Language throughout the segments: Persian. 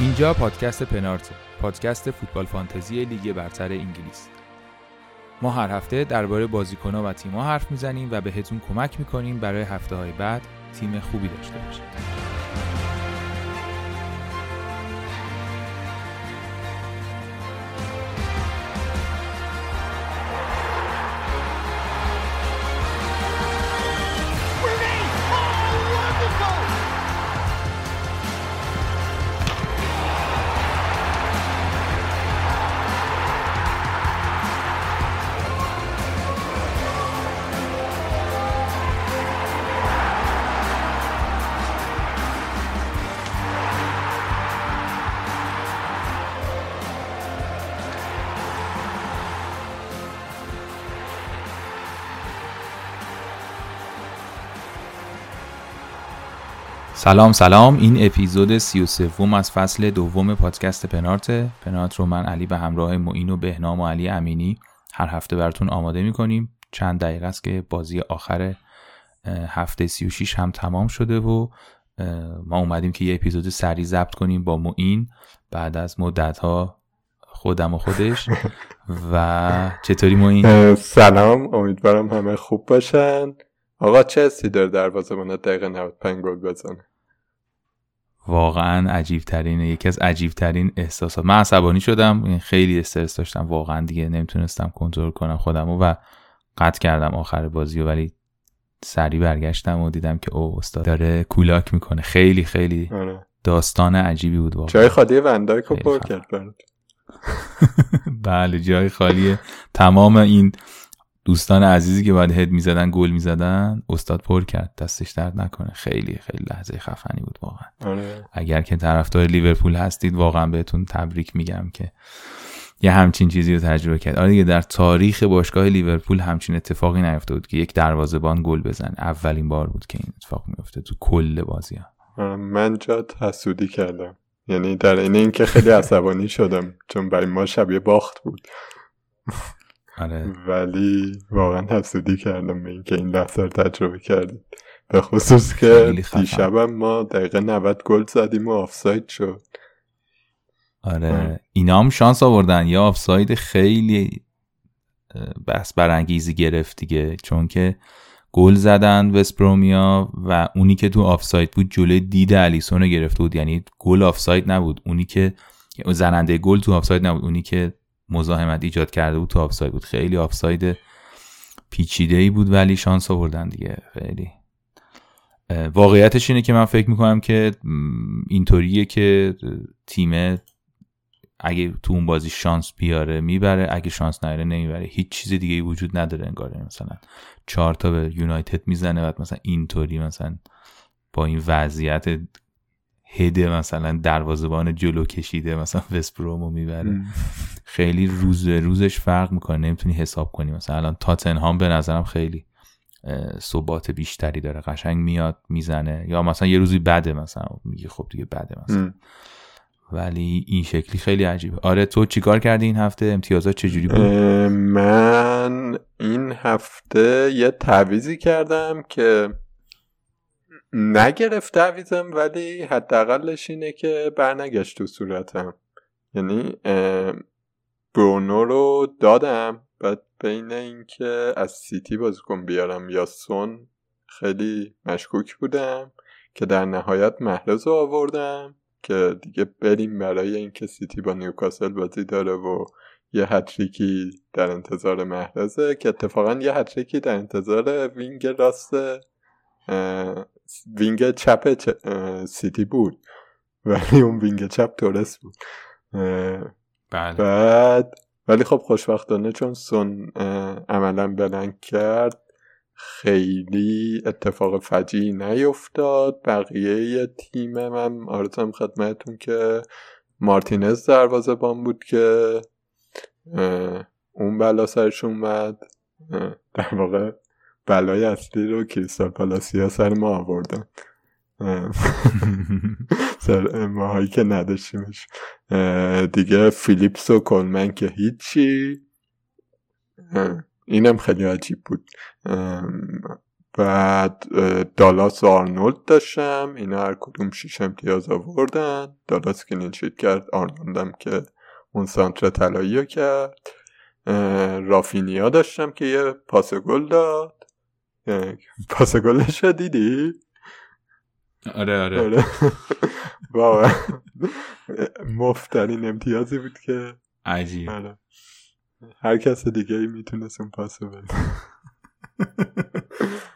اینجا پادکست پنارت پادکست فوتبال فانتزی لیگ برتر انگلیس. ما هر هفته درباره بازیکنها و تیم‌ها حرف می‌زنیم و بهتون کمک می‌کنیم برای هفته های بعد تیم خوبی داشته باشید. سلام سلام. این اپیزود 33 از فصل دوم پادکست پنارت. پنارت رو من علی به همراه معین و بهنام و علی امینی هر هفته براتون آماده می‌کنیم. چند دقیقه است که بازی آخر هفته 36 هم تمام شده و ما اومدیم که یه اپیزود سریع ضبط کنیم با معین. بعد از مدت ها خودم و خودش. و چطوری معین؟ سلام. امیدوارم همه خوب باشن. آقا چه حسی داره دروازه‌بان دقیقه 95 گل بزنه؟ واقعا عجیب ترین یکی از عجیب ترین احساسات. من عصبانی شدم خیلی استرس داشتم. واقعا دیگه نمی‌تونستم کنترل کنم خودمو و قطع کردم آخر بازی ولی سری برگشتم و دیدم که او استاد داره کولاک می‌کنه. خیلی خیلی آره. داستان عجیبی بود واقعا. جای خالی وندایک پر کرد بله جای خالی. تمام این دوستان عزیزی که باید هد می‌زدن گل می‌زدن استاد پر کرد. دستش درد نکنه. خیلی خیلی لحظه خفنی بود واقعا. اگر که طرفدار لیورپول هستید واقعا بهتون تبریک میگم که یه همچین چیزی رو تجربه کرد. آره دیگه در تاریخ باشگاه لیورپول همچین اتفاقی نیفته بود که یک دروازه‌بان گل بزنه اولین بار بود که این اتفاق میفته تو کل بازی ها آره، من جا حسودی کردم. یعنی در این اینکه خیلی عصبانی شدم چون برای ما شبیه باخت بود. آره. ولی واقعا حسودی کردم به اینکه این لحظه رو تجربه کردیم به خصوص که دیشبم ما دقیقه 90 گل زدیم و آفساید شد. آره. اینا هم شانس آوردن. یا آفساید خیلی بحث برانگیزی گرفت دیگه. چون که گل زدن West Bromیا و اونی که تو آفساید بود جلوی دید آلیسون رو گرفته بود. یعنی گل آفساید نبود. اونی که زننده گل تو آفساید نبود. اونی که مزاحمت ایجاد کرده بود تو آفساید بود. خیلی آفساید پیچیده ای بود ولی شانس آوردن دیگه. خیلی. واقعیتش اینه که من فکر می‌کنم که اینطوریه که تیم اگه تو اون بازی شانس بیاره می‌بره اگه شانس نیاره نمی‌بره. هیچ چیز دیگه ای وجود نداره انگاره مثلا چهار تا به یونایتد می‌زنه بعد مثلا اینطوری مثلا با این وضعیت هده مثلا دروازبان جلو کشیده مثلا وسپرومو می‌بره. خیلی روز روزش فرق می‌کنه نمی‌تونی حساب کنی. مثلا الان تاتنهام به نظرم خیلی ثبات بیشتری داره قشنگ میاد می‌زنه. یا مثلا یه روزی بده مثلا میگه خب دیگه بده مثلا. ولی این شکلی خیلی عجیبه. آره تو چیکار کردی این هفته؟ امتیازات چجوری بود؟ من این هفته یه تعویزی کردم که نگرفت تعویضم ولی حداقلش اینه که برنگشت تو صورتم. یعنی برونو رو دادم. بعد بین اینکه از سیتی بازیکن بیارم یا سون خیلی مشکوک بودم که در نهایت محرز رو آوردم که دیگه بریم برای اینکه سیتی با نیوکاسل بازی داره و یه هتریکی در انتظار محرزه که اتفاقا یه هتریکی در انتظار وینگ راست وینگ چپ سیتی بود ولی اون وینگ چپ تورس بود بله. بعد ولی خب خوشبختانه چون سون عملا blank کرد خیلی اتفاق فجیعی نیفتاد. بقیه تیم من عرضم خدمتون که مارتینز دروازه بان بود که اون بلا سرش اومد. در واقع بلای اصلی رو کریستال پالاسیا سر ما آوردن. سر ماهایی که نداشتیمش. دیگه فیلیپس و کلمن که هیچی. اینم خیلی عجیب بود. بعد دالاس و آرنولد داشتم. اینا هر کدوم شیش امتیاز آوردن. دالاس که نینشید کرد آرنولدم که اون سانتر طلایی کرد. رافینیا داشتم که یه پاس گل داد. پاس گلش دیدی؟ آره آره, آره. واقعا. مفترین امتیازی بود که عجیب. آره. هر کس دیگه ای می‌تونست اون پاس بده.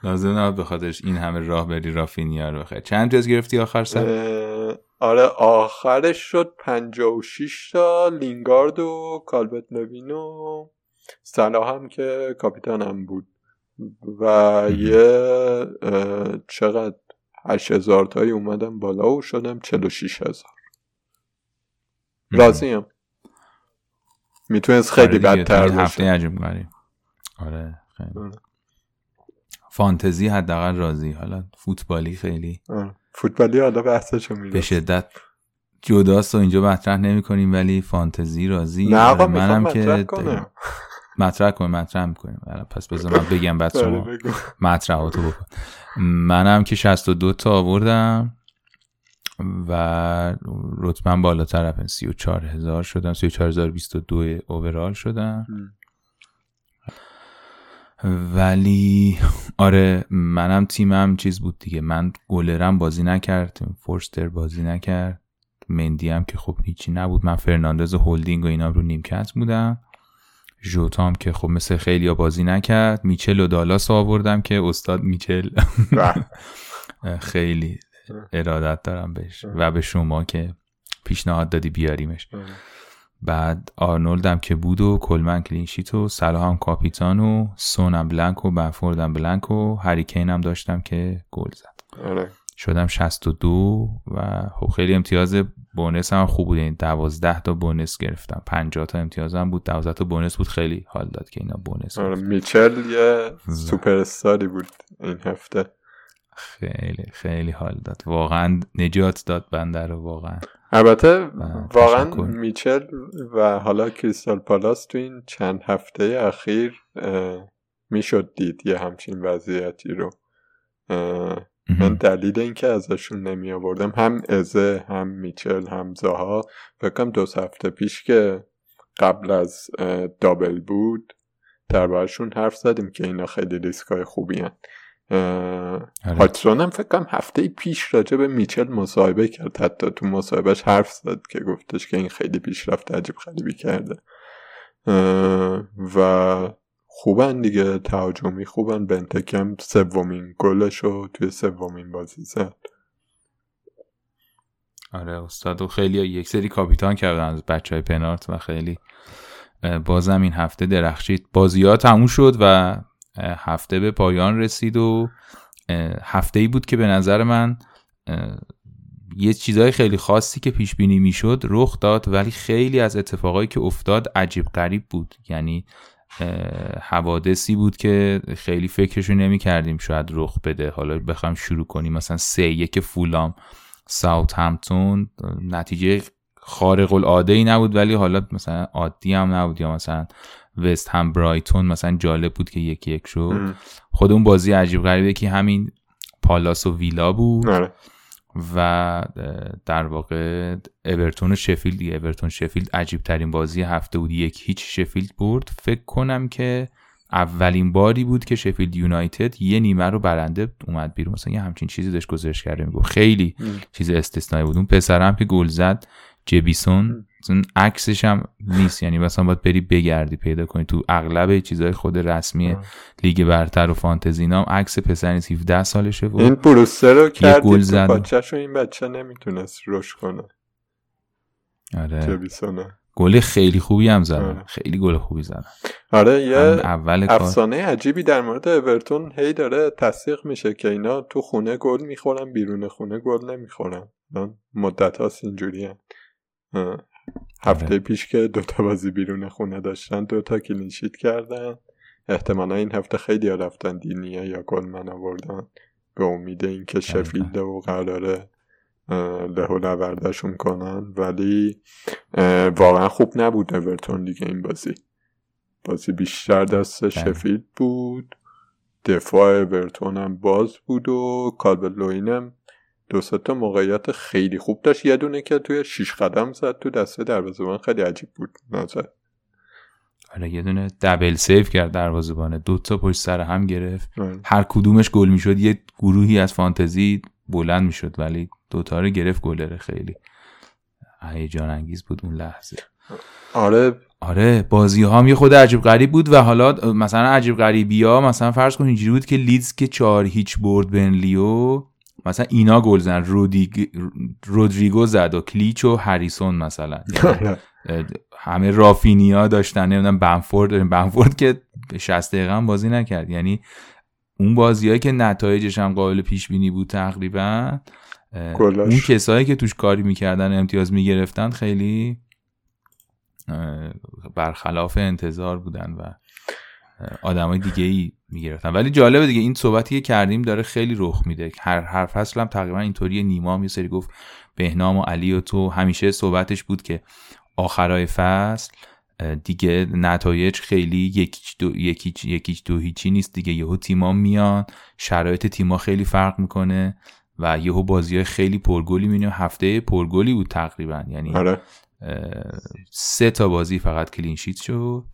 لازم نبود به خاطرش این همه راه بری رافینیا رو بخیر چند امتیاز گرفتی آخر سر؟ آره آخرش شد 56 تا لینگارد و کالبت نوین و صلاح هم که کاپیتانم بود. و یه چقدر؟ هشت هزار تایی اومدم بالا و شدم چلو شیش هزار. راضیم؟ می‌تونست خیلی آره بدتر باشه. هفته عجب آره خیلی. آره. فانتزی حداقل راضی. حالا فوتبالی خیلی. آره. فوتبالی حالا بحثشو میره به شدت جداست و اینجا مطرح نمی کنیم ولی فانتزی راضی. نه آقا منم که مطرح کنیم مطرح می‌کنیم. پس بذار من بگم بعد بله، شما مطرحاتو بکن. منم که 62 تا آوردم و رتبه بالاتر رفتن 34 هزار شدم. 24022 اوورال شدم. ولی آره منم تیمم چیز بود دیگه. من گلرم بازی نکرد فورستر بازی نکرد. مندی هم که خب هیچی نبود. من فرناندز و هولدینگ و اینا رو نیمکت بودم. ژوتام که خب مثل خیلی ها بازی نکرد میچل و دالاس آوردم که استاد میچل. خیلی ارادت دارم بهش و به شما که پیشنهاد دادی بیاریمش بعد آرنولدم که بود و کلمن clean sheet و صلاح هم کاپیتان و سونم blank و بمفوردم blank و هری کین هم داشتم که گل زد آره. شدم 62 و خب خیلی امتیاز بونس هم خوب بود. یعنی 12 تا بونس گرفتم. 50 تا امتیاز هم بود. 12 تا بونس بود. خیلی حال داد که اینا بونس آره میچل یه سوپر استاری بود این هفته. خیلی خیلی حال داد. واقعا نجات داد بنده رو واقعا. البته واقعا میچل و حالا کریستال پالاس تو این چند هفته اخیر می‌شد دید یه همچین وضعیتی رو. من دلیل اینکه ازشون نمی آوردم هم ازه هم میچل هم زاها فکرم دو هفته پیش که قبل از دابل بود دربارشون حرف زدیم که اینا خیلی ریسکای خوبی هن. آره. هاتسون هم فکرم هفته پیش راجع به میچل مصاحبه کرد حتی تو مصاحبهش حرف زد که گفتش که این خیلی پیشرفت عجیب خیلی کرده و خوبن دیگه تهاجمی خوبن. بنتکم سومین گلش رو توی سومین بازی زد. آره استاد و خیلی یک سری کاپیتان کردن از بچه های پنارت و خیلی بازم این هفته درخشید. بازی ها تموم شد و هفته به پایان رسید و هفته ای بود که به نظر من یه چیزای خیلی خاصی که پیش بینی می‌شد رخ داد ولی خیلی از اتفاقایی که افتاد عجیب غریب بود. یعنی حوادثی بود که خیلی فکرشو نمی کردیم شاید رخ بده. حالا بخوام شروع کنیم. مثلا سه یک فولام ساوت همتون نتیجه خارق العاده ای نبود ولی حالا مثلا عادی هم نبود. یا مثلا وست هم برایتون مثلا جالب بود که یکی یک شد. خود اون بازی عجیب غریبه که همین پالاس و ویلا بود. آره. و در واقع اورتون و شفیلد. دیگه اورتون شفیلد عجیب ترین بازی هفته بود. یک هیچ شفیلد برد. فکر کنم که اولین باری بود که شفیلد یونایتد یه نیمه رو برنده اومد بیرون. مثلا یه همچین چیزی داشت گزارش کرده. میگو خیلی چیز استثنایی بود. اون پسرم که گل زد جبیسون عکسش هم نیست یعنی مثلا باید بری بگردی پیدا کنی. تو اغلب چیزهای خود رسمی لیگ برتر و فانتزی نام عکس پسر نیست. 17 سالشه بود این بروسه رو کردی گل زد. این بچه نمی‌تونست روش کنه. آره. گل خیلی خوبی هم زدن. آره. خیلی گل خوبی زدن. آره یه اول افسانه عجیبی در مورد اورتون هی داره تصدیق میشه که اینا تو خونه گل می‌خورن بیرون خونه گل نمی‌خورن. مدت هاست اینجوری هفته آره. پیش که دوتا بازی بیرون خونه داشتن دوتا کلینشیت کردن. احتمالا این هفته خیلی ها رفتن دینیه یا گل من آوردن. به امید اینکه شفیلد و قراره له و لوردشون کنن. ولی واقعا خوب نبود اورتون دیگه این بازی. بازی بیشتر دست شفیلد بود. دفاع اورتون هم باز بود و کالورت لوینم دو تا موقعیت خیلی خوب داشت. یه دونه که توی شیش قدم زد تو دسته دروازه‌بان. خیلی عجیب بود. نظر آره یه دونه double save کرد دروازه‌بان. دو تا پشت سر هم گرفت. هر کدومش گل می‌شد. یه گروهی از فانتزی بلند می‌شد ولی دوتا رو گرفت گلره خیلی. هیجان انگیز بود اون لحظه. آره. آره بازی ها هم یه خود عجیب غریب بود و حالا مثلا عجیب غریبی ها مثلا فرض کن اینجوری بود که لیدز که چهار هیچ برد بنلیو مثلا اینا گل زن رودریگو زد و کلیچ و هریسون مثلا آره. همه رافینیا داشتن نمی‌دونم بنفورد بنفورد که 60 دقیقه هم بازی نکرد یعنی اون بازیهایی که نتایجش هم قابل پیش بینی بود تقریبا اون کسایی که توش کاری می‌کردن امتیاز می‌گرفتن خیلی برخلاف انتظار بودن و آدمای دیگه ای می‌گرفتن. ولی جالبه دیگه این صحبتی که کردیم داره خیلی رخ میده. هر هر فصل هم تقریبا اینطوری نیما هم یه سری گفت بهنام و علی و تو همیشه صحبتش بود که آخرای فصل دیگه نتایج خیلی یکیچ دو یکیچ یکیچ دو هیچی نیست. دیگه یهو تیما میان شرایط تیما خیلی فرق می‌کنه و یهو بازی های خیلی پرگلی می‌بینیم هفته پرگلی بود تقریبا. یعنی آره. سه تا بازی فقط کلینشیت شد.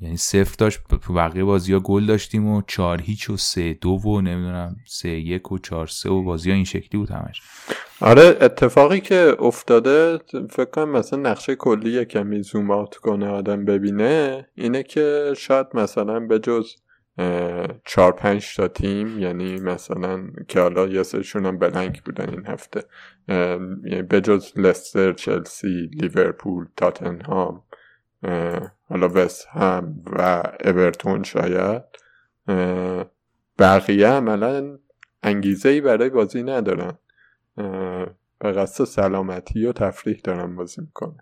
یعنی صفر داشت تو بقیه بازی ها گل داشتیم و چهار هیچ و سه دو و نمی‌دونم سه یک و چهار سه و بازی ها این شکلی بود همش. آره اتفاقی که افتاده فکر کنم مثلا نقشه کلی کمی زوم آت کنه آدم ببینه اینه که شاید مثلا به جز چهار پنج تا تیم یعنی مثلا که حالا یه سرشون هم بلنک بودن این هفته یعنی به جز لستر چلسی لیورپول تاتنهام حالا وست هم و اورتون شاید بقیه عملا انگیزه ای برای بازی ندارن. به قصد سلامتی و تفریح دارن بازی می‌کنن.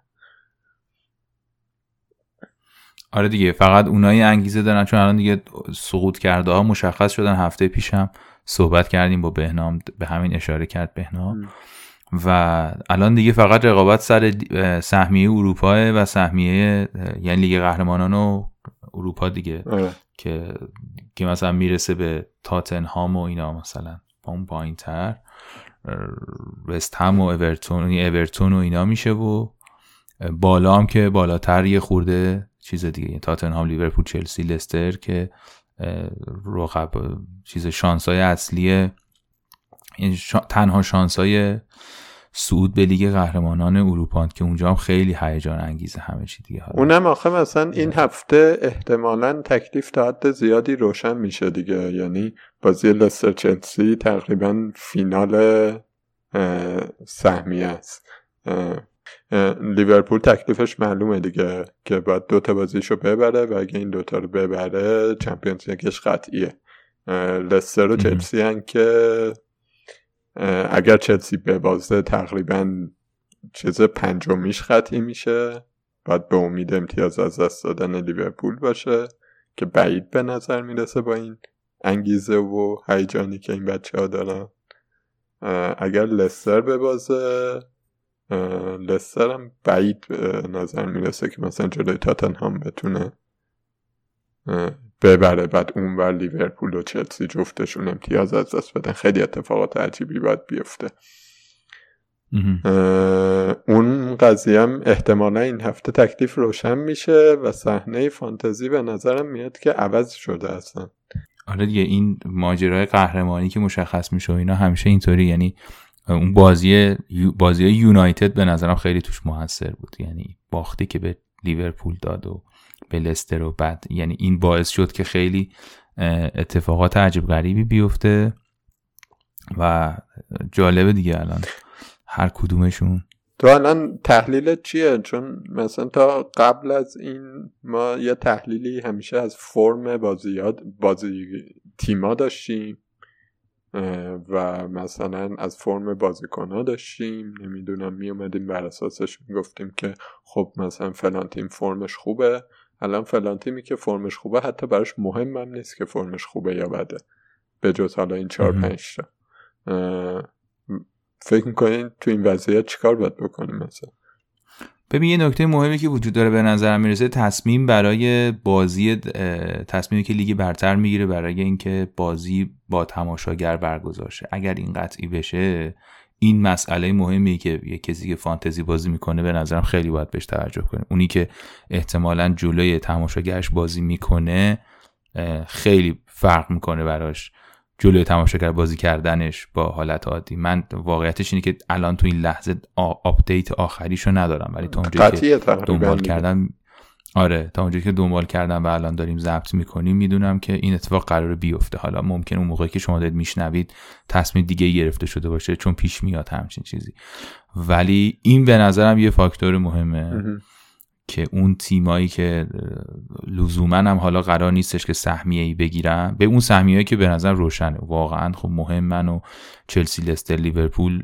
آره دیگه فقط اونایی انگیزه دارن چون الان دیگه سقوط کرده ها مشخص شدن هفته پیشم صحبت کردیم با بهنام به همین اشاره کرد بهنام. و الان دیگه فقط رقابت سر سهمیه اروپا و سهمیه یعنی لیگ قهرمانان و اروپا دیگه آره. که که مثلا می‌رسه به تاتنهام و اینا مثلا. اون پایین تر وست هم و اورتون یعنی اورتون و اینا میشه و بالا هم که بالاتر یه خورده چیز دیگه. یعنی تاتنهام لیورپول چلسی لستر که رقب چیز شانسای اصلی یعنی تنها شانسای صعود به لیگ قهرمانان اروپا که اونجا هم خیلی هیجان انگیزه همه چی دیگه اونم آخه مثلا این هفته احتمالا تکلیف تا حد زیادی روشن میشه دیگه. یعنی بازی لستر چلسی تقریبا فینال سهمیه است. لیورپول تکلیفش معلومه دیگه که باید دوتا بازیشو ببره و اگه این دوتا رو ببره چمپیونز لیگش قطعیه. لستر و چلسی هن که اگر چلسی ببازه تقریبا چیز پنجمیش خطی میشه. باید به امید امتیاز از دست دادن لیورپول باشه که بعید به نظر می‌رسه با این انگیزه و هیجانی که این بچه ها دارن اگر لستر ببازه لستر هم بعید به نظر می‌رسه که مثلا جلوی هم بتونه ببره بعد اون بر لیورپول و چلسی جفتشون امتیاز از دست بدن. خیلی اتفاقات عجیبی باید بیفته. اون قضیه هم احتمالا این هفته تکلیف روشن میشه و صحنه فانتزی به نظرم میاد که عوض شده اصلا. آره دیگه این ماجرای قهرمانی که مشخص میشه و اینا همیشه اینطوری. یعنی اون بازی بازی یونایتد به نظرم خیلی توش موثر بود. یعنی باختی که به لیورپول داد و به لستر و بعد. یعنی این باعث شد که خیلی اتفاقات عجیب غریبی بیفته و جالبه دیگه الان هر کدومشون. تو الان تحلیل چیه؟ چون مثلا تا قبل از این ما یه تحلیلی همیشه از فرم بازیات بازی تیما داشتیم و مثلا از فرم بازیکن ها داشتیم. نمی‌دونم می اومدیم بر اساسش می‌گفتیم که خب مثلا فلان تیم فرمش خوبه. الان فلان تیمی که فرمش خوبه حتی براش مهم هم نیست که فرمش خوبه یا بده. به جز حالا این چهار پنج تا. فکر می‌کنین تو این وضعیت چیکار باید بکنیم مثلا؟ ببین یه نکته مهمی که وجود داره به نظرم می‌رسه تصمیم برای بازی تصمیمی که لیگ برتر می‌گیره برای اینکه بازی با تماشاگر برگزار شه. اگر این قطعی بشه این مسئله مهمیه که یه کسی که فانتزی بازی می‌کنه به نظرم خیلی باید بهش توجه کنه اونی که احتمالا جلوی تماشاگرش بازی می‌کنه خیلی فرق می‌کنه براش. جلوی تماشاگر بازی کردنش با حالت عادی. من واقعیتش اینه که الان تو این لحظه update آخریشو ندارم ولی تا اونجایی که دنبال کردم آره تا اونجایی که دنبال کردم و الان داریم ضبط می‌کنیم می‌دونم که این اتفاق قرار بیفته. حالا ممکن اون موقعی که شما دارید میشنوید تصمیم دیگه گرفته شده باشه چون پیش میاد همچین چیزی. ولی این به نظرم یه فاکتور مهمه که اون تیمایی که لزوما هم حالا قرار نیستش که سهمیه ای بگیرن به اون سهمیه که به نظر روشنه. واقعا خب مهمن و چلسی لستر لیورپول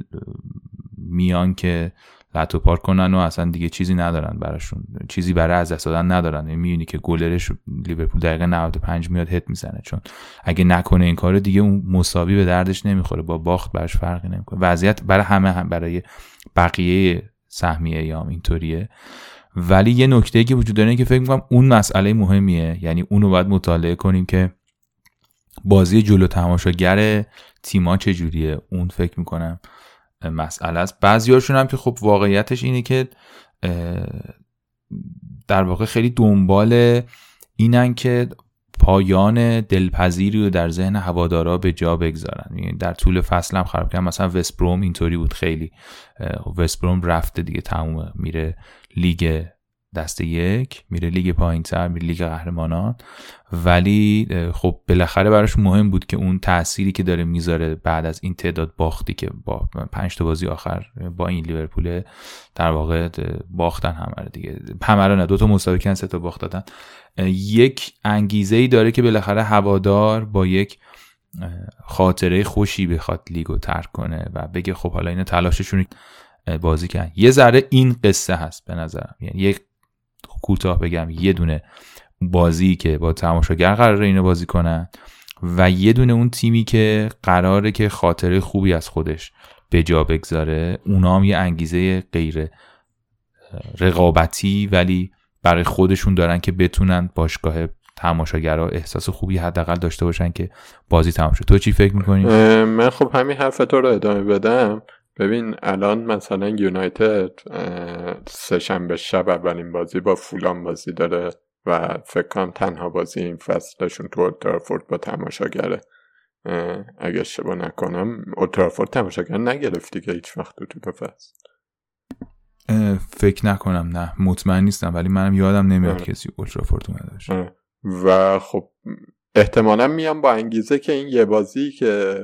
میان که لتو پارک کنن و اصلا دیگه چیزی ندارن براشون. چیزی برای از دست دادن ندارن. می‌بینی که گلرش لیورپول دقیقه 95 میاد هت می‌زنه. چون اگه نکنه این کارو دیگه اون مساوی به دردش نمی‌خوره. با باخت براش فرقی نمی‌کنه. وضعیت برای همه هم برای بقیه سهمیه یا اینطوریه. ولی یه نکته که وجود داره که فکر می‌کنم اون مسئله مهمیه. یعنی اونو باید مطالعه کنیم که بازی جلو تماشاگر تیما چجوریه. اون فکر می‌کنم. مسئله است. بعضیاشون هم که خب واقعیتش اینه که در واقع خیلی دنبال اینن که پایان دلپذیری رو در ذهن هوادارا به جا بگذارن. یعنی در طول فصل هم خراب کردن. مثلا وستبروم اینطوری بود خیلی. وستبروم رفته دیگه تموم میره لیگ دسته یک میره لیگ پایینتر میره لیگ قهرمانان. ولی خب بالاخره براش مهم بود که اون تأثیری که داره می‌ذاره بعد از این تعداد باختی که با پنج تا بازی آخر با این لیورپول در واقع باختن همه دیگه. همه نه دو تا مساوی سه تا باخت دادن. یک انگیزه ای داره که بالاخره هوادار با یک خاطره خوشی بخواد لیگو ترک کنه و بگه خب حالا این تلاششون بازی کردن. یه ذره این قصه هست به نظرم. یعنی یک کوتاه بگم یه دونه بازی که با تماشاگر قراره اینو بازی کنن و یه دونه اون تیمی که قراره که خاطره خوبی از خودش به جا بگذاره. اونا هم یه انگیزه غیر رقابتی ولی برای خودشون دارن که بتونن باشگاه تماشاگرها احساس خوبی حداقل داشته باشن که بازی تمام شد تو چی فکر می‌کنی؟ من خب همین حرف تو رو ادامه بدم. ببین الان مثلا یونایتد سهشنبه شب اولین بازی با فولان بازی داره و فکر کنم تنها بازی این فصلشون تو اولترافورد با تماشاگره. اگه اشتباه نکنم اولترافورد تماشاگر نگرفتی که هیچ وقت تو تو فصل. فکر نکنم نه. مطمئن نیستم ولی منم یادم نمیاد کسی اولترافورد اومده و خب احتمالا میام با انگیزه که این یه بازی که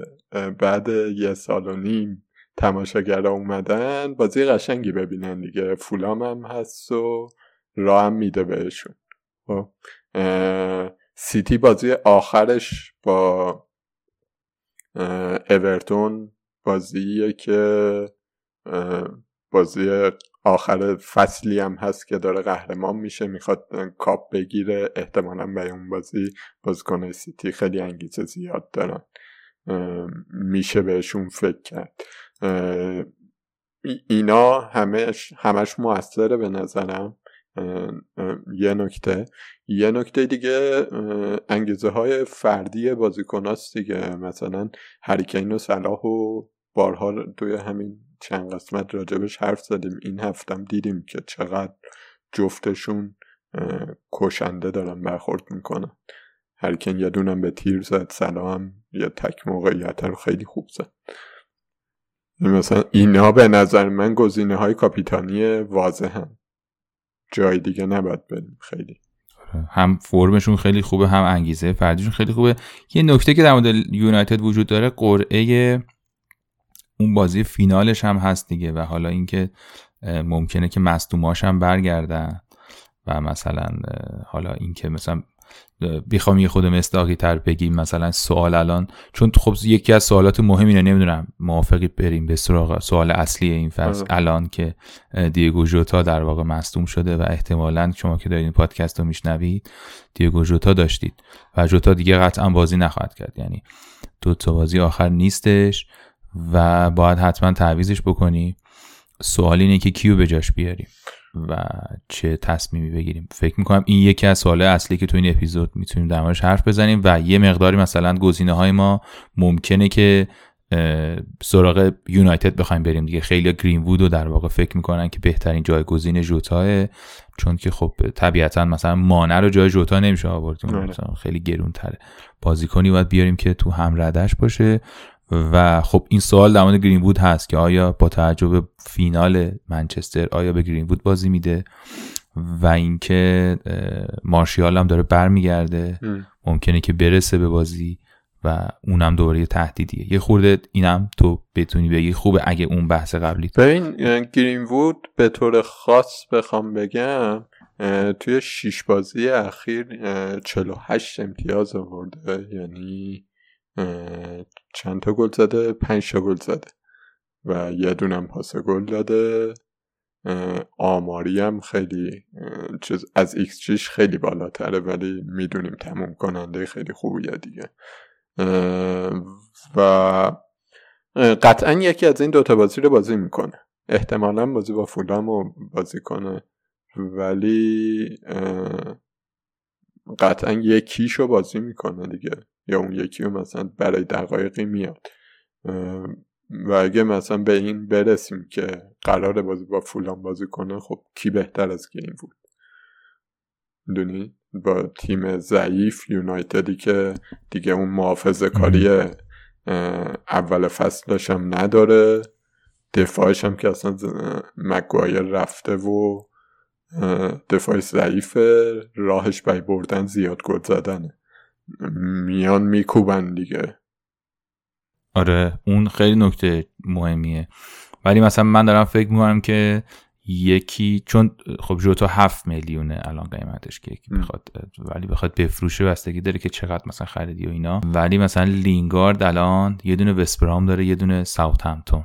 بعد یه سال و نیم تماشاگرها اومدن بازی قشنگی ببینن دیگه. فولام هم هست و راه هم میده بهشون. خب، سیتی بازی آخرش با اورتون بازیه که بازی آخر فصلی هم هست که داره قهرمان میشه می‌خواد کاپ بگیره. احتمالا به اون بازی بازیکن سیتی خیلی انگیزه زیاد دارن. میشه بهشون فکر کرد. اینا همش همش موثره به نظرم. یه نکته. یه نکته دیگه انگیزه های فردی بازیکناست دیگه. مثلا هریکین و صلاح و بارها توی همین چند قسمت راجبش حرف زدیم. این هفتم دیدیم که چقدر جفتشون کشنده دارن برخورد می‌کنن. هرکن یه دونم به تیر زد سلام یه تک موقعیت رو خیلی خوب زد. مثلا اینا به نظر من گزینه های کاپیتانی واضح هم جای دیگه نباید بریم خیلی. آره. هم فرمشون خیلی خوبه هم انگیزه فردیشون خیلی خوبه. یه نکته که در مورد یونایتد وجود داره قرعه اون بازی فینالش هم هست دیگه و حالا اینکه ممکنه که مصدوماش هم برگردن و مثلا حالا اینکه مثلا بخوام یه خود مستاقی تر بگیم مثلا سوال الان چون خب یکی از سوالات مهم اینه نمی‌دونم موافقی بریم به سراغ سوال اصلی این فصل آره. الان که دیگو جوتا در واقع مصدوم شده و احتمالا شما که دارین پادکست رو میشنوید دیگو جوتا داشتید و جوتا دیگه قطعا بازی نخواهد کرد. یعنی دو تا بازی آخر نیستش و باید حتما تعویزش بکنی. سوال اینه که کیو به جاش بیاریم؟ و چه تصمیمی بگیریم. فکر می‌کنم این یکی از سوال اصلی که تو این اپیزود می‌تونیم در موردش حرف بزنیم و یه مقداری مثلا گزینه های ما ممکنه که سراغ یونایتد بخوایم بریم دیگه. خیلی گرین وود رو در واقع فکر می‌کنن که بهترین جایگزین جوتاه چون که خب طبیعتا مثلا مانع رو جای جوتا نمیشه آورد آره. خیلی گرون تره بازیکنی باید بیاریم که تو هم ردش باشه. و خب این سوال در مورد گرین وود هست که آیا با توجه به فینال منچستر آیا به گرین وود بازی میده و اینکه مارشیال هم داره برمیگرده. ممکنه که برسه به بازی و اونم دوباره یه تهدیدیه. یه خورده اینم تو بتونی بگی خوبه اگه اون بحث قبلی ببین گرین وود به طور خاص بخوام بگم توی شیش بازی اخیر 48 امتیاز آورده. یعنی چند تا گل زده؟ پنج تا گل زده. و یه دونم پاس گل داده. آماری هم خیلی چیز از ایکس جیش خیلی بالاتره ولی می‌دونیم تموم کننده خیلی خوبیه دیگه. و قطعا یکی از این دوتا بازی رو بازی می‌کنه. احتمالا بازی با فولام رو بازی کنه. ولی قطعا یکیش رو بازی می‌کنه دیگه. یا اون یکی رو مثلا برای دقایقی میاد. و اگه مثلا به این برسیم که قرار بازی با فولان بازی کنه خب کی بهتر از گیم بود؟ دونی با تیم ضعیف یونایتدی که دیگه اون محافظه کاری اول فصلش هم نداره. دفاعش هم که اصلا مگوایر رفته و دفاع ضعیف راهش بای بردن زیاد گل زدنه. میان میکوبن دیگه. آره اون خیلی نکته مهمیه. ولی مثلا من دارم فکر می‌کنم که یکی چون خب جوتا هفت میلیونه الان قیمتش که بخواد ولی بخواد بفروشه بستگی داره که چقدر مثلا خریدی و اینا. ولی مثلا لینگارد الان یه دونه وسپرام داره یه دونه ساوت همتون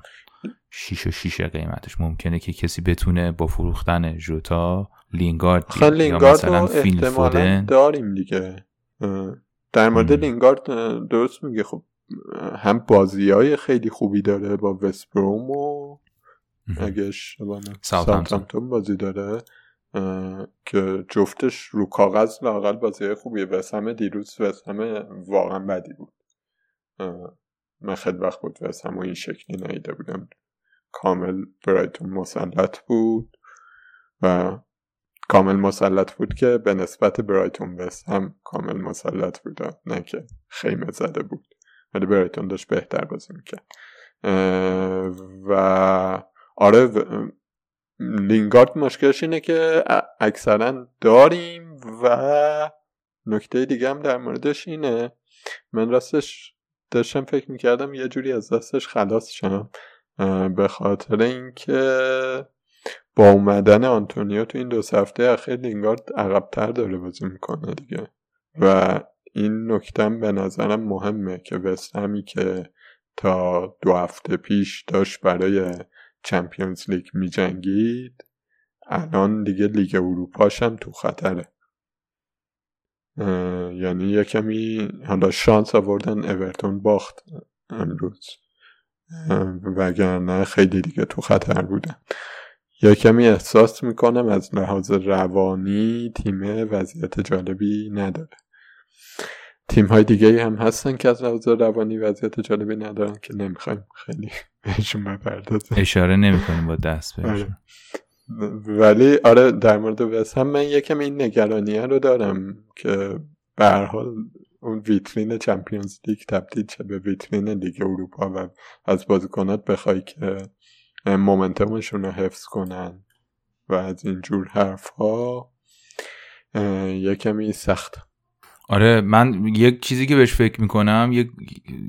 شیش و شیش قیمتش. ممکنه که کسی بتونه با فروختن جوتا لینگارد یا مثلا فیل فودن. داریم دیگه. در مورد لینگارد درست میگه خب هم بازی های خیلی خوبی داره با وسپروم و اگه ساوثهامپتون. بازی داره که جفتش رو کاغذ لاقل بازی خوبیه. بس همه دیروز همه واقعا بدی بود. من خیلی وقت بود بس همه این شکلی نیده بودم. کامل برایتون مسلط بود و کامل مسلط بود که به نسبت برایتون بس هم کامل مسلط بود نه که خیمه زده بود. ولی برایتون داشت بهتر بازی می‌کرد. و آره لینگارد مشکلش اینه که اکثرا داریم و نکته دیگه هم در موردش اینه. من راستش داشتم فکر می‌کردم یه جوری از دستش خلاص شم به خاطر اینکه با اومدن آنتونیو تو این دو هفته اخیر لینگارد عقبتر داره بازی می‌کنه دیگه. و این نکتم به نظرم مهمه که وستهمی که تا دو هفته پیش داشت برای چمپیونز لیگ می جنگید الان دیگه لیگ اروپاش هم تو خطره. یعنی یه کمی حالا شانس آوردن اورتون باخت امروز. وگرنه خیلی دیگه تو خطر بودن یه کمی احساس می‌کنم از لحاظ روانی تیم وضعیت جالبی نداره. تیم های دیگه هم هستن که از لحاظ روانی وضعیت جالبی ندارن که نمی‌خوایم خیلی بهشون بپردازیم. اشاره نمی‌کنیم با دست بهشون. آره. ولی آره در مورد وست هم من یکم این نگرانیه رو دارم که به حال اون ویترین چمپیونز لیگ تبدیل چه به ویترین لیگ اروپا و از بازیکنات بخوای که مومنتمشون رو حفظ کنن و از اینجور حرف ها یکمی سخت. آره من یک چیزی که بهش فکر می‌کنم یک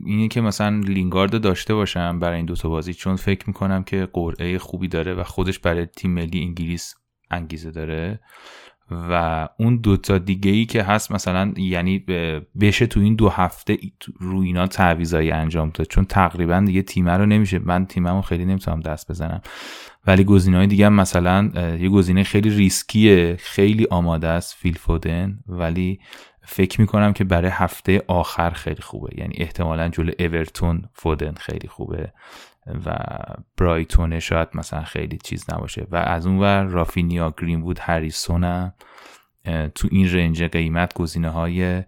اینه که مثلا لینگارد داشته باشم برای این دوتا بازی چون فکر می‌کنم که قرعه خوبی داره و خودش برای تیم ملی انگلیس انگیزه داره. و اون دوتا دیگه ای که هست مثلا یعنی بشه تو این دو هفته رو اینا تعویضایی انجام داد. چون تقریبا دیگه تیمه رو نمیشه. من تیممو خیلی نمی‌تونم دست بزنم. ولی های دیگه مثلا یه گزینه خیلی ریسکیه. خیلی آماده است فیل فودن. ولی فکر می‌کنم که برای هفته آخر خیلی خوبه. یعنی احتمالا جلو اورتون فودن خیلی خوبه. و برایتون شاید مثلا خیلی چیز نباشه و از اون ور رافینیا گرین بود هریسون هم تو این رنج قیمت گزینه های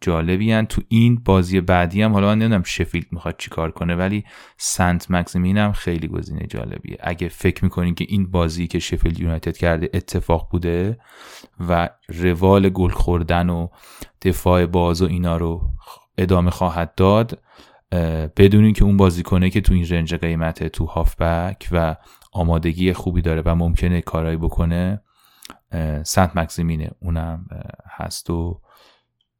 جالبی هن. تو این بازی بعدی هم حالا من نمی‌دونم شفیلد می‌خواد چیکار کنه ولی سنت مکسیمین هم خیلی گزینه جالبیه اگه فکر می‌کنین که این بازی که شفیلد یونایتد کرده اتفاق بوده و روال گل خوردن و دفاع باز و اینا رو ادامه خواهد داد بدونین که اون بازیکنه که تو این رنج قیمته تو هافبک و آمادگی خوبی داره و ممکنه کارایی بکنه سنت مکسیمینه اونم هست و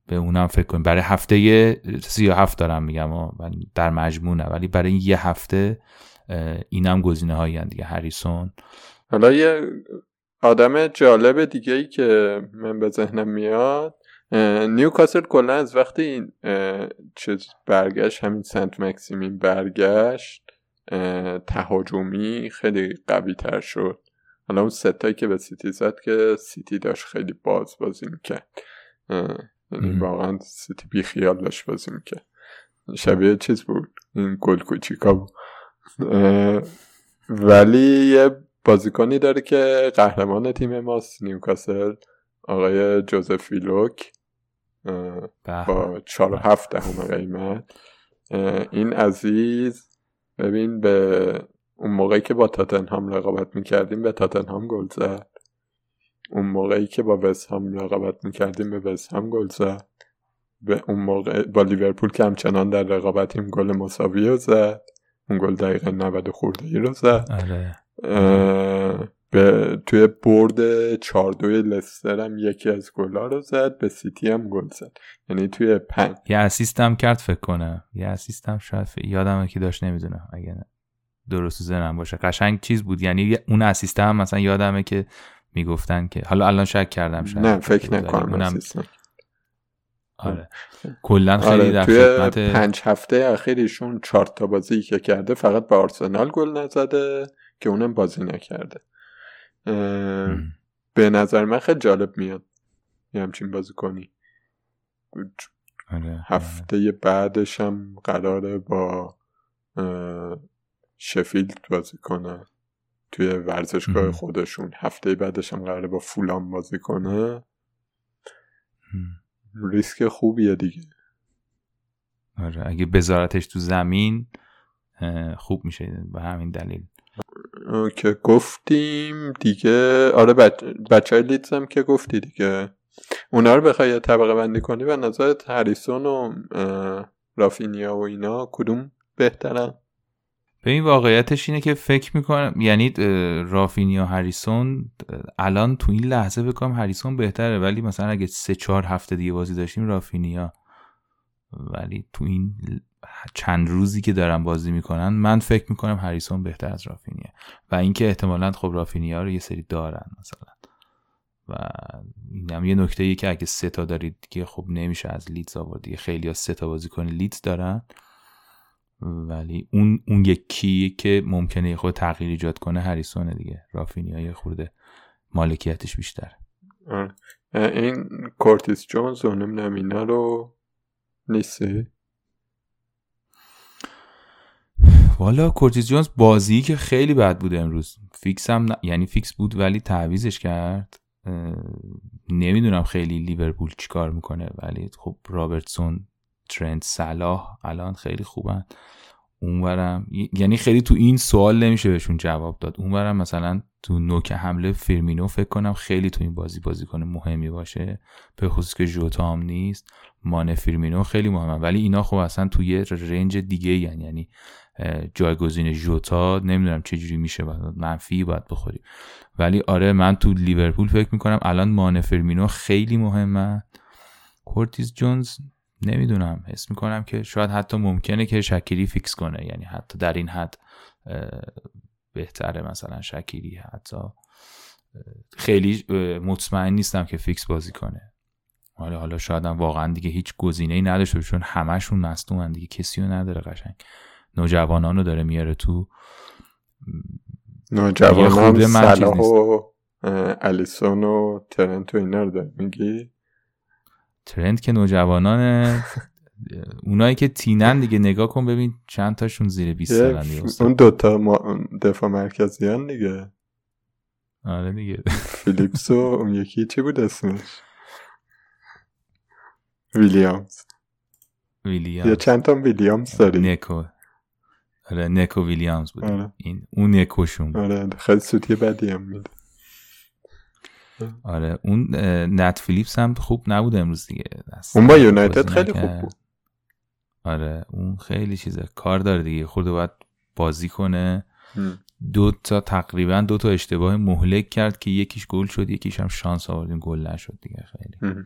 به اونم فکر کنیم. برای هفته سی هفت دارم میگم در مجموعه ولی برای یه هفته اینم گزینه هایی دیگه. هریسون. حالا یه آدم جالب دیگه ای که من به ذهنم میاد نیوکاسل کلا از وقتی این چیز برگشت همین سنت مکسیمین برگشت تهاجمی خیلی قوی تر شد. حالا اون سه تایی که به سیتی زد که سیتی داشت خیلی باز بازی می‌کرد. یعنی واقعا سیتی بی خیال داشت بازی می‌کرد. شبیه چیز بود این گل کوچیکا بود. ولی یه بازیکنی داره که قهرمان تیم ماست نیوکاسل آقای جوزف ویلوک. با چهار و هفت دهم قیمت. این عزیز ببین به اون موقعی که با تاتنهام رقابت می‌کردیم به تاتنهام گل زد. اون موقعی که با وست هم رقابت می‌کردیم به وست هم گل زد. به اون موقع با لیورپول که همچنان در رقابتیم گل مساوی رو زد. اون گل دقیقه 90 خورده ای رو زد. آره. به توی برد 4 2 لستر هم یکی از گلا رو زد به سیتی هم گل زد. یعنی توی پنج. یه اسیست هم کرد فکر کنه یه اسیست هم شاید یادم که داشت نمی‌دونه اگه درست زنم باشه. قشنگ چیز بود. یعنی اون اسیست هم مثلا یادمه که می‌گفتن که حالا الان شک کردم شاید. نه فکر نکنم اونم آره. کلا خیلی آره، در توی خدمت پنج هفته اخیرشون چهار تا بازی که کرده فقط به آرسنال گل نزده که اونم بازی نکرده. به نظر من خیلی جالب میاد یه همچین بازی کنی آره، هفته بعدش هم قراره با شفیلد بازی کنه توی ورزشگاه. خودشون. هفته بعدش هم قراره با فولام بازی کنه. ریسک خوبیه دیگه. آره اگه بذارتش تو زمین خوب میشه به همین دلیل. که گفتیم دیگه. آره بچ... بچه های لیدز هم که گفتی دیگه. اونا رو بخوای طبقه بندی کنی به نظرت هریسون و رافینیا و اینا کدوم بهترن؟ به این واقعیتش اینه که فکر می‌کنم یعنی رافینیا هریسون الان تو این لحظه بکنم هریسون بهتره ولی مثلا اگه سه چهار هفته دیگه بازی داشتیم رافینیا. ولی تو این چند روزی که دارن بازی می‌کنن من فکر می‌کنم هریسون بهتر از رافینیا. و اینکه احتمالا خب رافینیا رو یه سری دارن مثلا. و اینم یه نکته ای که اگه سه تا دارید دیگه خب نمیشه از لیدز آورد دیگه خیلی ها سه تا بازیکن لیدز دارن. ولی اون اون یکی که ممکنه یه خود تغییر ایجاد کنه هریسونه دیگه. رافینیا یه خورده مالکیتش بیشتره. آره. این کورتیس جونز و نمی‌دونم اینا رو نیستی؟ والا کورتیز جونز بازی که خیلی بد بوده امروز. فیکس هم ن- یعنی فیکس بود ولی تعویضش کرد. اه، نمی‌دونم خیلی لیورپول چیکار می‌کنه ولی خب رابرتسون ترنت صلاح الان خیلی خوبن. اونورم یعنی خیلی تو این سوال نمیشه بهشون جواب داد. اونورم مثلا تو نوک حمله فیرمینو فکر کنم خیلی تو این بازی بازی کنه مهمی باشه. به خصوص که ژوتا هم نیست. مانه فیرمینو خیلی مهمه. ولی اینا خب اصلا تو یه range دیگه یعنی, یعنی جایگزین ژوتا نمی‌دونم چه جوری میشه باید منفی باید بخوری. ولی آره من تو لیورپول فکر می‌کنم الان مانه فرمینو خیلی مهمه. کورتیز جونز نمی‌دونم. حس می‌کنم که شاید حتی ممکنه که شکیری فیکس کنه. یعنی حتی در این حد بهتره مثلا شکیری حتی. خیلی مطمئن نیستم که فیکس بازی کنه. حالا حالا شاید واقعا دیگه هیچ گزینه ای نداشته چون همشون مصدومن دیگه. کسی رو نداره قشنگ. نوجوانان رو داره میاره تو یه نوجوان خورده هم من چیز صلاح. و الیسون و ترنت و اینا رو میگی؟ ترند که نوجوانان اونایی که تینن دیگه نگاه کن ببین چند تاشون زیر 20 سالن اون دوتا ما دفاع مرکزیان دیگه. آره دیگه. فیلیپس و اون یکی چی بود اسمش؟ ویلیامز. ویلیامز. یا چند تا ویلیامز داری. نکو. آره نکو ویلیامز بود آره. این اون نکوشون آره خیلی سوتی بدی هم میده آره اون نت فیلیپس هم خوب نبود امروز دیگه. اون با یونایتد خیلی خوب بود. آره اون خیلی چیزه. کار داره دیگه. خورده باید بازی کنه. دو تا تقریبا دو تا اشتباه مهلک کرد که یکیش گل شد یکیش هم شانس آوردیم گل نشد دیگه. خیلی.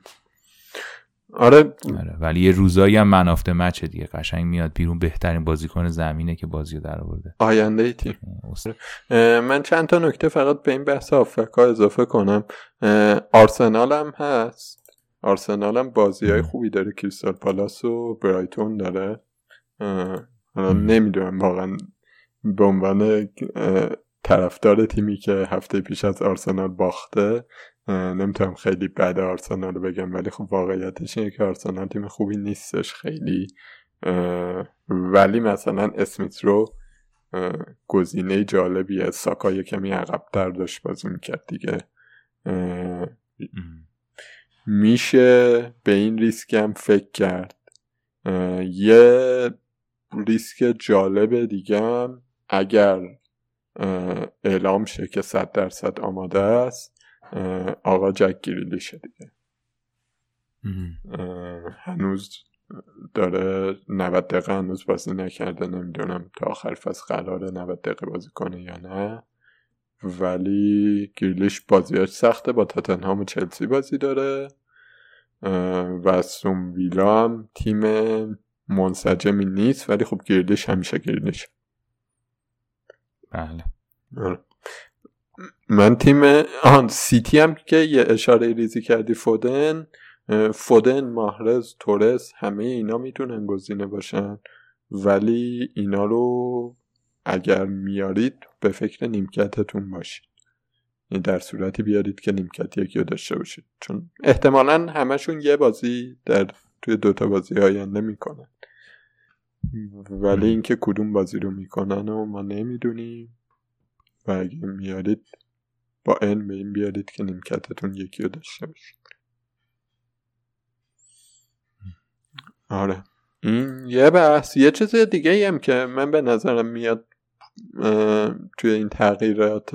آره. آره ولی یه روزایی هم منافته مچه دیگه. قشنگ میاد بیرون. بهترین بازیکن زمینه که بازی رو در آورده آینده تیم من چند تا نکته فقط به این بحث آفریقا اضافه کنم. آرسنال هم هست. آرسنال هم بازی های خوبی داره. کریستال پالاس و برایتون داره. حالا نمی‌دونم واقعا به عنوان طرفدار تیمی که هفته پیش از آرسنال باخته نمی‌تونم خیلی بد آرسنال رو بگم ولی خب واقعیتش اینه که آرسنال تیم خوبی نیستش خیلی. ولی مثلا اسمیت رو گزینه جالبیه ساکا یه کمی عقبتر داشت بازی می‌کرد دیگه. میشه به این ریسک هم فکر کرد. یه ریسک جالب دیگه هم اگر اعلام شه که صد درصد آماده است آقا جک گریلیشه دیگه. هنوز داره 90 دقیقه هنوز بازی نکرده نمی‌دونم تا آخر فصل قراره 90 دقیقه بازی کنه یا نه. ولی گریلیش بازیاش سخته با تاتنهام و چلسی بازی داره. و استون ویلا هم تیم منسجمی نیست ولی خب گریلیش همیشه گریلیش بله. من تیم آن سیتی هم که یه اشاره ریزی کردی فودن فودن ماهرز تورس همه اینا می‌تونن گزینه باشن. ولی اینا رو اگر میارید به فکر نیمکتتون باشید. یعنی در صورتی بیارید که نیمکت یکی رو داشته باشید. چون احتمالا همشون یه بازی در توی دوتا بازی آینده می‌کنن. ولی اینکه کدوم بازی رو می‌کنن و ما نمی‌دونیم. و اگه میارید با ان به این بیارید که نیمکتتون یکی رو داشته باشید آره. این یه بحث یه چیز دیگه هم که من به نظرم میاد توی این تغییرات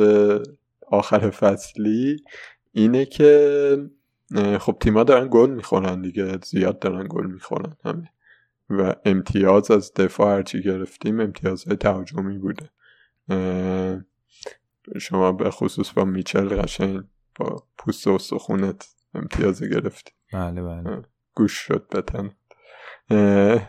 آخر فصلی اینه که خب تیما دارن گل می‌خورن دیگه زیاد دارن گل می‌خورن همه. و امتیاز از دفاع هرچی گرفتیم امتیازهای تهاجمی بوده. شما به خصوص با میچل قشنگ با پوست و سخونت امتیاز گرفتی. بله بله. گوش شد بتن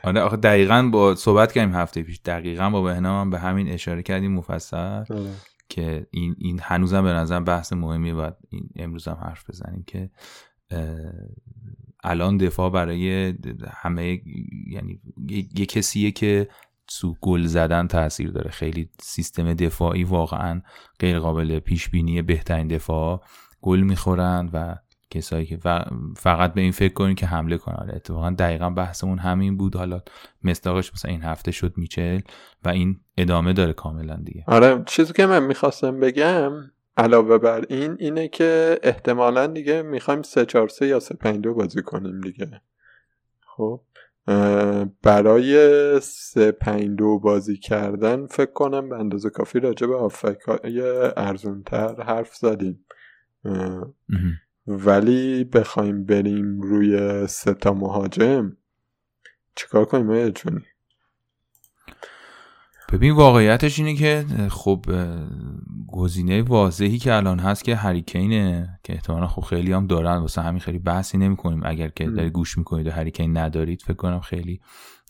آره آخه دقیقا با صحبت کردیم هفته پیش. دقیقا با بهنام هم به همین اشاره کردیم مفصل آره. که این این هنوزم به نظر بحث مهمی باید این امروز هم حرف بزنیم که الان دفاع برای همه یعنی یه کسیه که سو گل زدن تاثیر داره. خیلی سیستم دفاعی واقعا غیر قابل پیش بینی بهترین دفاع گل می‌خورن و کسایی که فقط به این فکر کنین که حمله کنن. آره، اتفاقا دقیقا بحثمون همین بود. حالا مستاقش مثلا این هفته شد میچل و این ادامه داره کاملا دیگه. آره چیزی که من می‌خواستم بگم علاوه بر این اینه که احتمالا دیگه می‌خوایم 3 4 3 یا 3 5 2 بازی کنیم دیگه. خب؟ برای 3 5 2 بازی کردن فکر کنم به اندازه کافی راجع به آفریقای ارزونتر حرف زدیم. ولی بخوایم بریم روی سه تا مهاجم چیکار کنیم آیا ببین واقعیتش اینه که خب گزینه واضحی که الان هست که هریکینه که احتمالا خب خیلی هم دارن. واسه همین خیلی بحثی نمی کنیم اگر که داری گوش می‌کنید و هریکین ندارید فکر کنم خیلی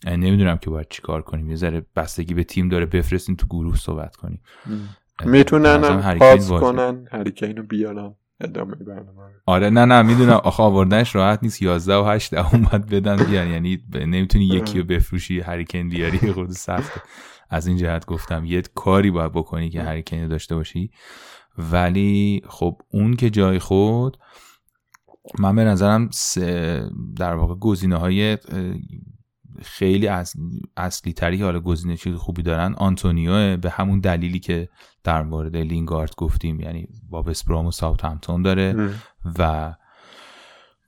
نمی‌دونم که باید چیکار کنیم. یه ذره بستگی به تیم داره بفرستین تو گروه صحبت کنیم. می‌تونن پاس کنن هریکین رو بیارن. ادامه برنامه. آره نه نه می‌دونم. آخه آوردنش راحت نیست. 11 و 8 اومد بدن بیان. یعنی نمی‌تونی یکی رو بفروشی هریکن بیاری خود سخته. از این جهت گفتم یه کاری باید بکنی که هریکن داشته باشی. ولی خب اون که جای خود من به نظرم در واقع گزینه های خیلی از اصلی تری حالا گزینه چیز خوبی دارن آنتونیو به همون دلیلی که در مورد لینگارد گفتیم یعنی با وست برام و ساوت همپتون داره و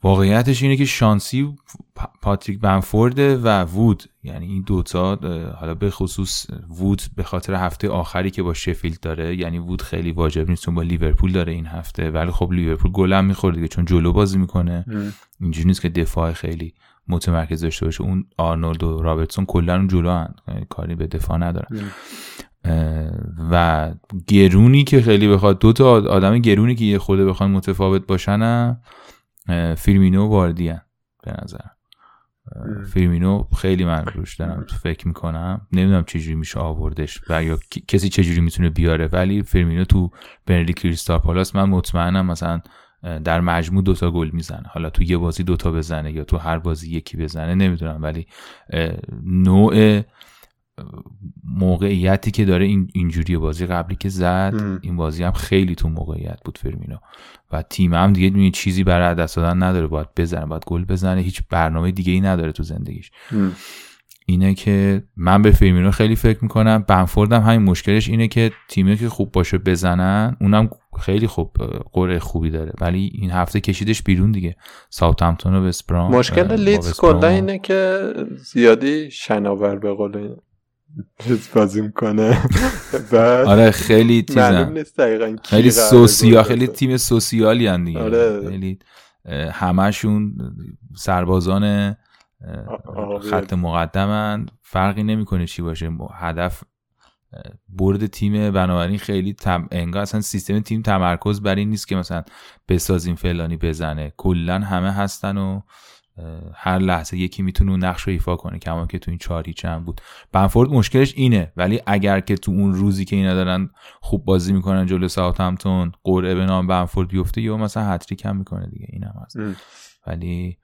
واقعیتش اینه که شانسی پاتریک بنفورد و وود یعنی این دوتا حالا به خصوص وود به خاطر هفته آخری که با شفیلد داره یعنی وود خیلی واجب نیست چون با لیورپول داره این هفته ولی خب لیورپول گلم می‌خوره دیگه چون جلو بازی می‌کنه. اینجوری نیست که دفاع خیلی متمرکز داشته باشه. اون آرنولد و رابرتسون کلا اون جلو هن. یعنی کاری به دفاع ندارن. و گرونی که خیلی بخواد دو تا آدم گرونی که یه خورده بخوان متفاوت باشن فیلمینو و واردی به نظر فیلمینو خیلی من روش دارم فکر می‌کنم. نمی‌دونم چجوری میشه آوردش و یا کسی چجوری می‌تونه بیاره. ولی فیلمینو تو بنلی کریستال پالاس من مطمئنم مثلا در مجموع دوتا گل می‌زنه. حالا تو یه بازی دوتا بزنه یا تو هر بازی یکی بزنه نمی‌دونم. ولی نوع موقعیتی که داره این اینجوری بازی قبلی که زد این بازی هم خیلی تو موقعیت بود فرمینو و تیم هم دیگه می چیزی برای دست دادن نداره. باید بزنه باید گل بزنه. هیچ برنامه دیگه ای نداره تو زندگیش. اینه که من به فرمینو خیلی فکر می‌کنم. بنفورد هم همین مشکلش اینه که تیمی که خوب باشه بزنن اونم خیلی خوب قره خوبی داره. ولی این هفته کشیدش بیرون دیگه. ساوثهمپتون و وستبرام مشکل لیدز کلا اینه که زیادی شناور به قول بازی می‌کنه. آره خیلی تیزن خیلی سوسیال خیلی تیم سوسیالی هن دیگه. آره. خیلی همشون سربازان خط مقدمن. فرقی نمی‌کنه چی باشه. هدف برد تیم. بنابراین خیلی تم... انگار اصلا سیستم تیم تمرکز بر این نیست که مثلا بسازیم فلانی بزنه. کلا همه هستن و هر لحظه یکی می‌تونه اون نقش رو ایفا کنه کما که تو این چهار چند بود. بنفورد مشکلش اینه ولی اگر که تو اون روزی که اینا دارن خوب بازی می‌کنن جلو همتون قرعه به نام بنفورد بیفته یا مثلا هتریک هم می‌کنه دیگه این هم هست ولی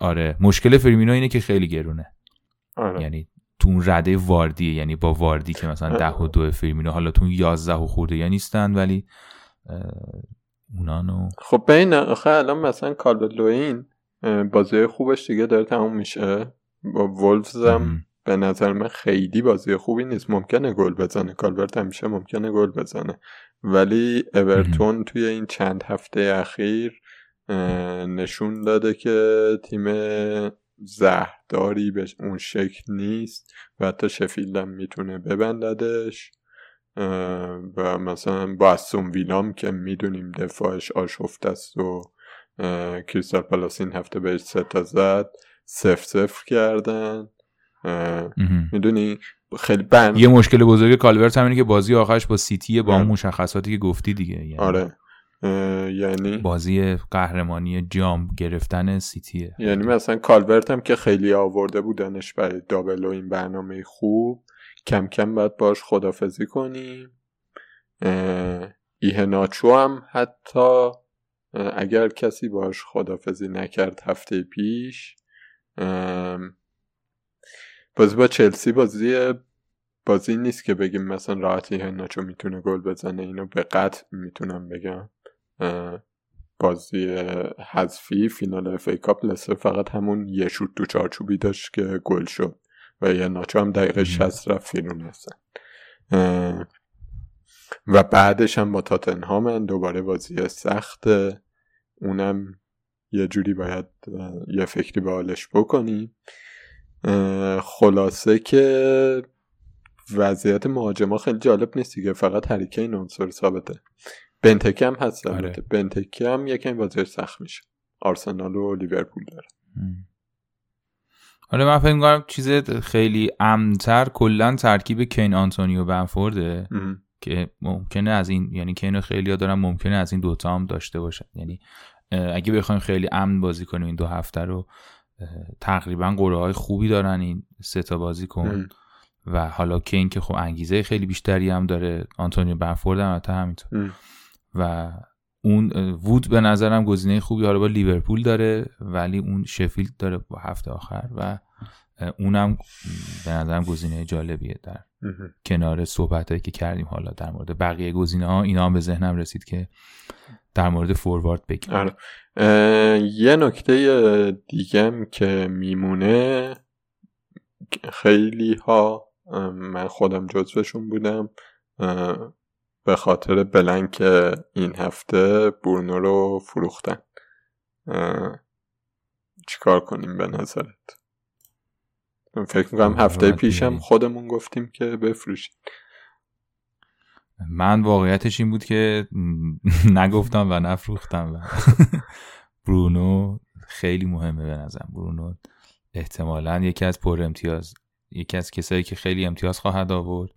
آره مشکل فرمینو اینه که خیلی گرونه. آره. یعنی تو اون رده واردیه یعنی با واردی که مثلا ده و دو فرمینو حالا تو یازده و خورده یا نیستن ولی اونانو خب بین آخه الان مثلا کالبلوین بازی خوبش دیگه داره تموم میشه. با وولفز هم به نظر من خیلی بازی خوبی نیست. ممکنه گل بزنه. کالورت همیشه ممکنه گل بزنه. ولی اورتون توی این چند هفته اخیر نشون داده که تیم زهرداری به اون شکل نیست و حتی شفیلد هم می‌تونه ببنددش. و مثلا با ویلام که می‌دونیم دفاعش آشفته است و کریستال پالاس این هفته بهش سه تا زد سف سفر کردن. می‌دونی؟ خیلی بند. یه مشکل بزرگ کالورت همینه که بازی آخرش با سیتی با اون مشخصاتی که گفتی دیگه یعنی آره. یعنی؟ بازی قهرمانی جام گرفتن سیتیه. یعنی مثلا کالورت هم که خیلی آورده بودنش برای دابل و این برنامه خوب کم کم باید باش خدافزی کنیم. ایهناچو هم حتی اگر کسی باش خدافزی نکرد هفته پیش بازی با چلسی بازی بازی نیست که بگیم مثلا راحتی هناچو می‌تونه گل بزنه اینو به قطع می‌تونم بگم. بازی حذفی فینال اف ای کاپ لسه فقط همون یه شوت تو چارچوبی داشت که گل شد و یه ناچو هم دقیقه 60 رفت فیرون هستن و بعدش هم با تاتنهام دوباره بازی سخت اونم یه جوری باید یه فکری به حالش بکنیم. خلاصه که وضعیت مهاجما خیلی جالب نیست دیگه فقط هریکه این عنصر ثابته. بنتکه هم هست آره. بنتکه هم یکم بازیش سخت میشه. آرسنال و لیورپول داره. حالا من فکر می‌کنم چیز خیلی امن تر کلا ترکیب کین آنتونیو بنفورده. که ممکنه از این یعنی کینو خیلی ها دارن ممکنه از این دوتا هم داشته باشن. یعنی اگه بخوایم خیلی امن بازی کنیم این دو هفته رو تقریبا قرعه های خوبی دارن این سه تا بازی کن. و حالا کین که خب انگیزه خیلی بیشتری هم داره آنتونیو بنفورد هم همینطور. و اون وود به نظرم گزینه خوبی حالا با لیورپول داره ولی اون شفیلد داره با هفته آخر و اونم به نظرم گزینه جالبیه در کنار صحبت که کردیم حالا در مورد بقیه گزینه ها اینا هم به ذهنم رسید که در مورد فوروارد بگیم آره. یه نکته دیگه که میمونه خیلی ها من خودم جزوشون بودم به خاطر بلنک این هفته برونو رو فروختن. چیکار کنیم به نظرت؟ فکر می‌کنم هفته پیشم خودمون گفتیم که بفروشیم. من واقعیتش این بود که نگفتم و نفروختم و برونو خیلی مهمه به نظرم. برونو احتمالا یکی از پر امتیاز یکی از کسایی که خیلی امتیاز خواهد آورد.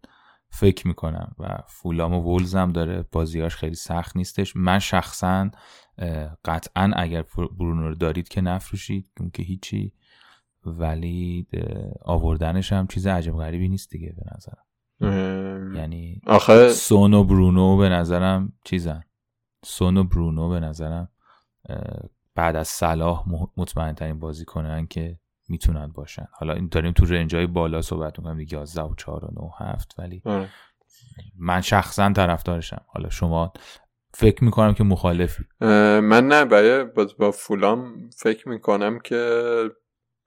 فکر می‌کنم و فولام و وولز هم داره. بازیاش خیلی سخت نیستش. من شخصا قطعا اگر برونو رو دارید که نفروشید اون که هیچی ولی آوردنش هم چیز عجب غریبی نیست دیگه به نظرم. یعنی آخه سون و برونو به نظرم چیزن. سون و برونو به نظرم بعد از صلاح مطمئن ترین بازی کنن که می‌تونن باشن. حالا این داریم تو رنجای بالا صحبت می‌کنم دیگه 11 و 4 و 9 7 ولی آره. من شخصا طرفدارشم. حالا شما فکر می‌کنم که مخالفی. من نه برای با فولام فکر می‌کنم که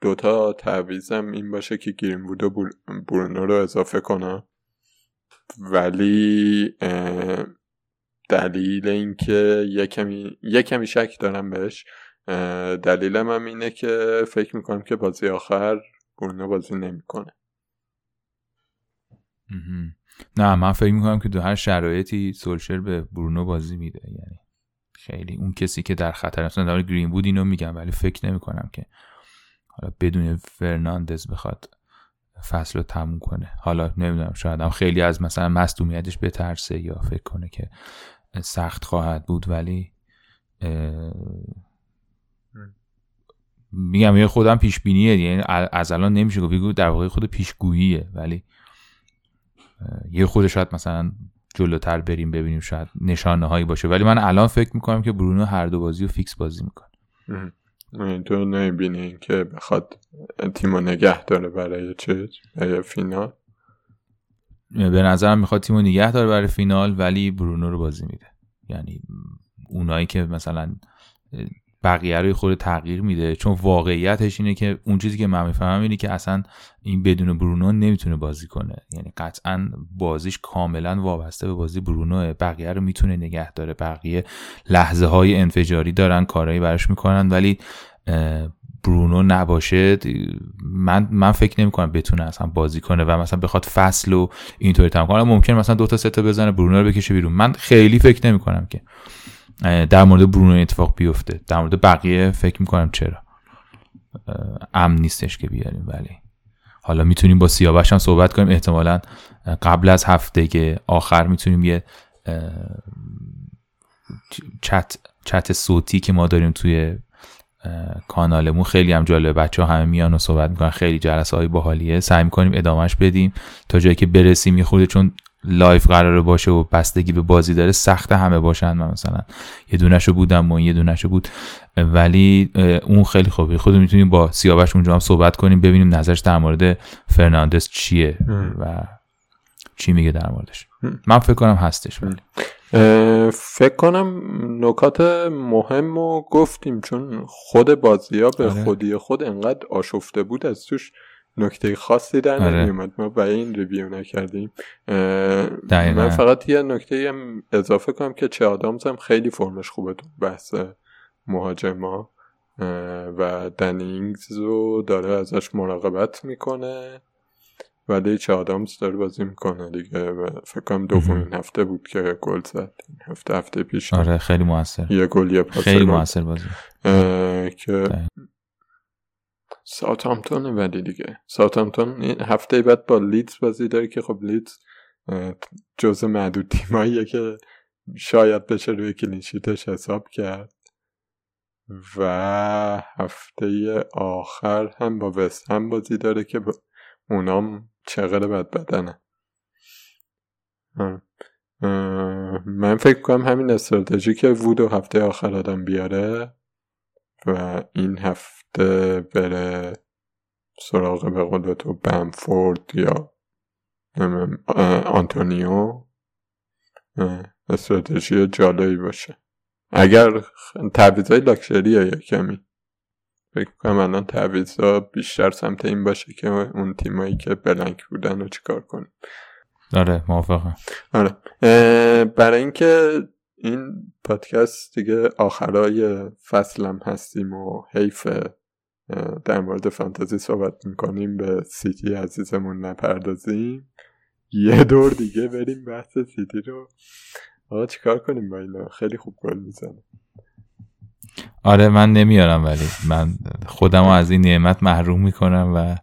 دوتا تعویزم این باشه که بود و برونو رو اضافه کنم. ولی دلیل اینکه یه کمی یه کمی شک دارم بهش. دلیلم هم اینه که فکر می‌کنم که بازی آخر برونو بازی نمی‌کنه. نه من فکر می‌کنم که دو هر شرایطی سولشر به برونو بازی میده. یعنی خیلی اون کسی که در خطر مثلا در گرین بود اینو میگم ولی فکر نمی‌کنم که حالا بدون فرناندز بخواد فصل رو تموم کنه. حالا نمی‌دونم شاید هم خیلی از مثلا مصدومیتش بترسه یا فکر کنه که سخت خواهد بود ولی میگم یه خودم پیش بینیه یعنی از الان نمیشه گفت در واقع خود پیشگوییه ولی یه خود شاید مثلا جلوتر بریم ببینیم شاید نشانه هایی باشه. ولی من الان فکر می‌کنم که برونو هر دو بازی رو فیکس بازی می‌کنه. تو نمی‌بینی که بخواد تیمو نگه داره برای چه برای فینال؟ به نظرم می‌خواد تیمو نگه داره برای فینال ولی برونو رو بازی میده. یعنی اونایی که مثلا بقیه رو خود تغییر میده. چون واقعیتش اینه که اون چیزی که من می‌فهمم اینه که اصلا این بدون برونو نمی‌تونه بازی کنه. یعنی قطعا بازیش کاملا وابسته به بازی برونو بقیه رو می‌تونه نگه داره. بقیه لحظه های انفجاری دارن کارهایی براش می‌کنن ولی برونو نباشه. من من فکر نمی کنم بتونه اصلا بازی کنه و مثلا بخواد فصل و اینطوری تمام کنه. ممکن مثلا دو تا سه تا بزنه برونو رو بکشه بیرون. من خیلی فکر نمی کنم که در مورد برونو اتفاق بیفته. در مورد بقیه فکر می‌کنم چرا. امن نیستش که بیاریم ولی. حالا می‌تونیم با سیاوش هم صحبت کنیم. احتمالا قبل از هفته که آخر می‌تونیم یه چت چت صوتی که ما داریم توی کانالمون. خیلی هم جالبه. بچه ها همه میان و صحبت می‌کنن. خیلی جلسه های باحالیه. سعی می‌کنیم ادامهش بدیم. تا جایی که برسیم یه چون live قراره باشه و بستگی به بازی داره سخت همه باشن من مثلا. یه دونشو بودم و یه دونشو بود. ولی اون خیلی خوبه. خب می‌تونیم با سیاوش اونجا هم صحبت کنیم ببینیم نظرش در مورد فرناندس چیه و چی میگه در موردش. من فکر کنم هستش ولی. فکر کنم نکات مهم رو گفتیم چون خود بازی ها به آره. خودی خود انقدر آشفته بود از توش نکته خاصی در آره. نمیومد ما برای این ریویو نکردیم. من فقط یه نکته اضافه کنم که چه آدامز هم خیلی فرمش خوبه تو بحث مهاجما. و دنینگز رو داره ازش مراقبت می‌کنه. ولی چه آدامز داره بازی می‌کنه دیگه. و فکر کنم دومین هفته بود که گل زد. هفته هفته پیش. آره خیلی موثر. یه گل یه پاس خیلی موثر بازی. که ساوثهامپتون ولی دیگه. ساوثهامپتون هفته بعد با لیدز بازی داره که خب لیدز جز معدود تیماییه که شاید بشه روی clean sheet ش حساب کرد. و هفته آخر هم با وست هم بازی داره که با اونام چقدر بد بدنه من فکر کنم همین استراتژی که وود و هفته آخر آدم بیاره و این هفته بره سراغ به قول تو بمفورد یا آنتونیو. استراتژی جالبی باشه. اگر تعویض های لاکشریه یا کمی. فکر کنم الان تعویضا بیشتر سمت این باشه که اون تیمایی که بلنک بودن رو چیکار کنیم. آره موافقم. آره. برای اینکه این پادکست دیگه آخرای فصلم هستیم و حیف در مورد فانتزی صحبت می‌کنیم به سیتی عزیزمون نپردازیم. یه دور دیگه بریم بحث سیتی رو. آقا چیکار کنیم با اینا؟ خیلی خوب گل می‌زنه. آره من نمیارم ولی من خودم از این نعمت محروم می‌کنم و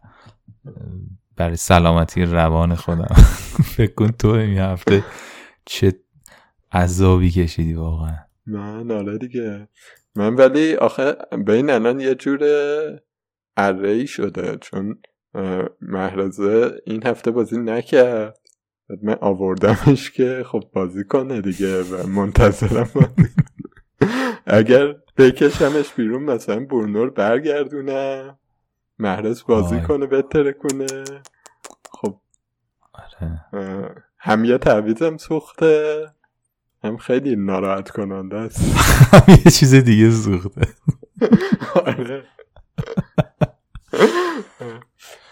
برای سلامتی روان خودم. فکر کن تو این هفته چه عذابی کشیدی واقعا. من آره دیگه. من ولی آخه بین الان یه جور اره شده چون محرزه این هفته بازی نکرد. من آوردمش که خب بازی کنه دیگه و منتظرم اگر بکشمش بیرون مثلا برنور برگردونه محرز بازی آه. کنه بهتره کنه. خب آره. هم یه تعویزم سوخته. هم خیلی ناراحت کننده است. یه چیز دیگه سوخته. آره.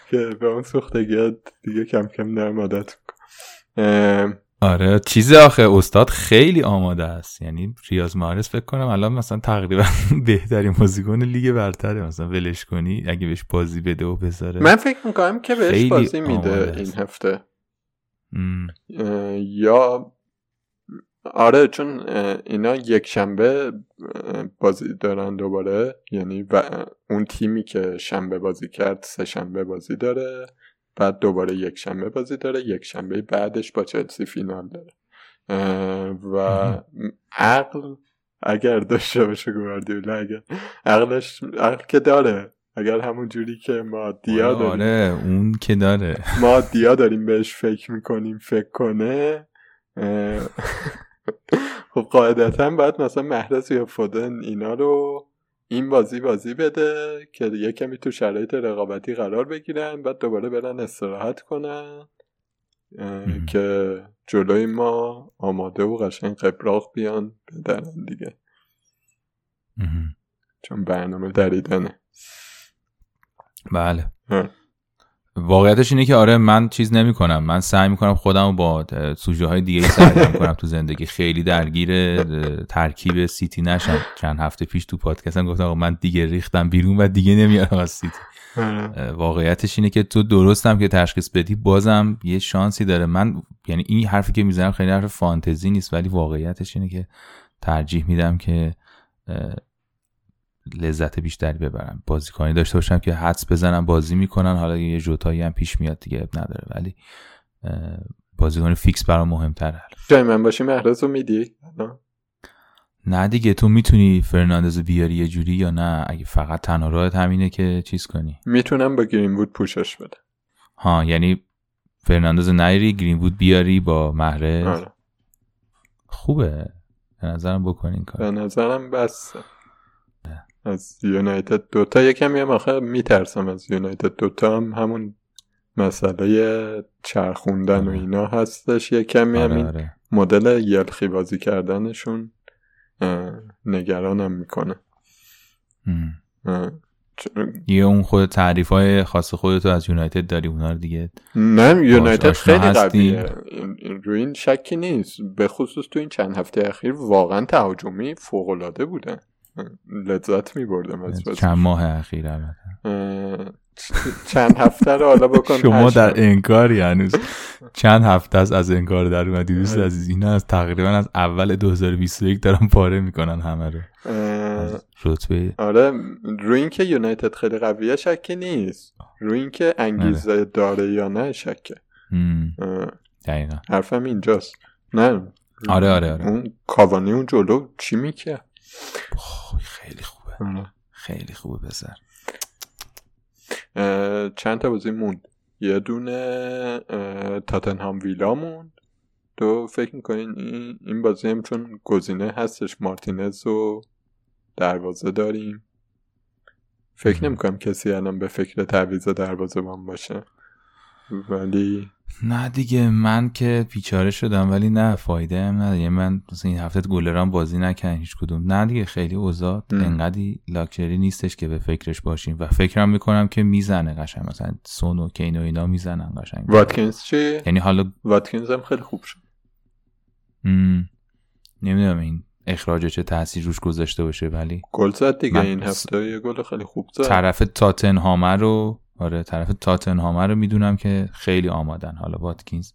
که به اون سوختگی دیگه کم کم در عادت آره چیز آخه استاد خیلی آماده است. یعنی ریاض مارس فکر کنم الان مثلا تقریبا بهترین بازیکن لیگ برتره. مثلا ولش کنی اگه بهش بازی بده و بذاره. من فکر می‌کنم که بهش بازی میده این هفته. یا آره چون اینا یک شنبه بازی دارن دوباره. یعنی و اون تیمی که شنبه بازی کرد سه شنبه بازی داره بعد دوباره یک شنبه بازی داره یک شنبه بعدش با چلسی فینال داره. و عقل اگر داشته باشه گواردیولا اگر عقلش عقل که داره. اگر همون جوری که ما دیا داریم. آره اون که داره. ما دیا داریم بهش فکر می‌کنیم فکر کنه خب قاعدتا باید مثلا محرز یا فودن اینا رو این بازی بازی بده که یه کمی تو شرایط رقابتی قرار بگیرن بعد دوباره برن استراحت کنن که جلوی ما آماده و قشنگ قبراق بیان بدنن دیگه. چون برنامه دریدنه. بله. واقعیتش اینه که آره من چیز نمی کنم من سعی می کنم خودم با سوژه های دیگه سرگرم کنم تو زندگی. خیلی درگیر ترکیب سیتی نشم. چند هفته پیش تو پادکستم گفتم آقا من دیگه ریختم بیرون و دیگه نمیارم از سیتی. واقعیتش اینه که تو درستم که تشخیص بدی بازم یه شانسی داره. من یعنی این حرفی که می‌زنم خیلی حرف فانتزی نیست ولی واقعیتش اینه که ترجیح میدم که لذت بیشتری ببرم. بازیکنی داشته باشم که حدس بزنم بازی می‌کنن. حالا یه جوتایی هم پیش میاد دیگه نداره. ولی بازیکن فیکس برام مهمتره. جای من باشی محرز رو میدی؟ نه. دیگه تو می‌تونی فرناندز بیاری یه جوری یا نه؟ اگه فقط تنها راهت همینه که چیز کنی. می‌تونم با گرین وود پوشش بده ها یعنی فرناندز نیاری گرین وود بیاری با محرز آره. خوبه. به نظرم بکنین کار. به نظرم بس از یونایتد دوتا. یکم هم آخه میترسم از یونایتد دوتا هم همون مسئله چرخوندن و آره. اینا هستش. یه کمی آره هم آره. مدل یلخی بازی کردنشون نگرانم می‌کنه. یه اون خود تعریف های خاص خودتو از یونایتد داری؟ اونا رو دیگه نه یونایتد خیلی قویه. روی این شکی نیست. به خصوص تو این چند هفته اخیر واقعا تهاجمی فوق العاده بودن لذت می بردم از چند ماه اخیر چند هفته رو حالا بکن شما در انکاری هنوز چند هفته از از انکار در اومدی؟ دوست. عزیز اینا از تقریبا از اول 2021 دارن پاره می‌کنن همه رو. رتبه آره روی اینکه یونایتد خیلی قویه شکی نیست. روی اینکه انگیزه. داره یا نه شکه. دقیقا. حرفم اینجاست. نه. آره آره آره. اون کاوانی اون جلو چی می‌کرد؟ خیلی خوبه. خیلی خوبه بزر چند تا بازی موند؟ یه دونه تاتنهام ویلا موند. تو فکر می‌کنین این بازی هم چون گزینه هستش مارتینز و دروازه داریم. فکر نمی‌کنم کسی الان به فکر تعویض دروازه باشه. ولی نه دیگه من که بیچاره شدم ولی نه فایده هم نداره. یعنی من مثلا این هفته گلران بازی نکنن هیچ کدوم. نه دیگه خیلی اوضاع انقدی لاکچری نیستش که به فکرش باشیم. و فکرم می‌کنم که می‌زنه قشنگ. مثلا سون و کین و اینا می‌زنن قشنگ. واتکینز چی؟ یعنی حالا واتکینز هم خیلی خوب شد. نمی‌دونم این اخراج چه تاثیر روش گذاشته باشه ولی گل زد دیگه این هفته یه گل خیلی خوب زد. طرف تاتنهامر رو آره طرف تاتنهامر رو می‌دونم که خیلی آمادن. حالا واتکینز.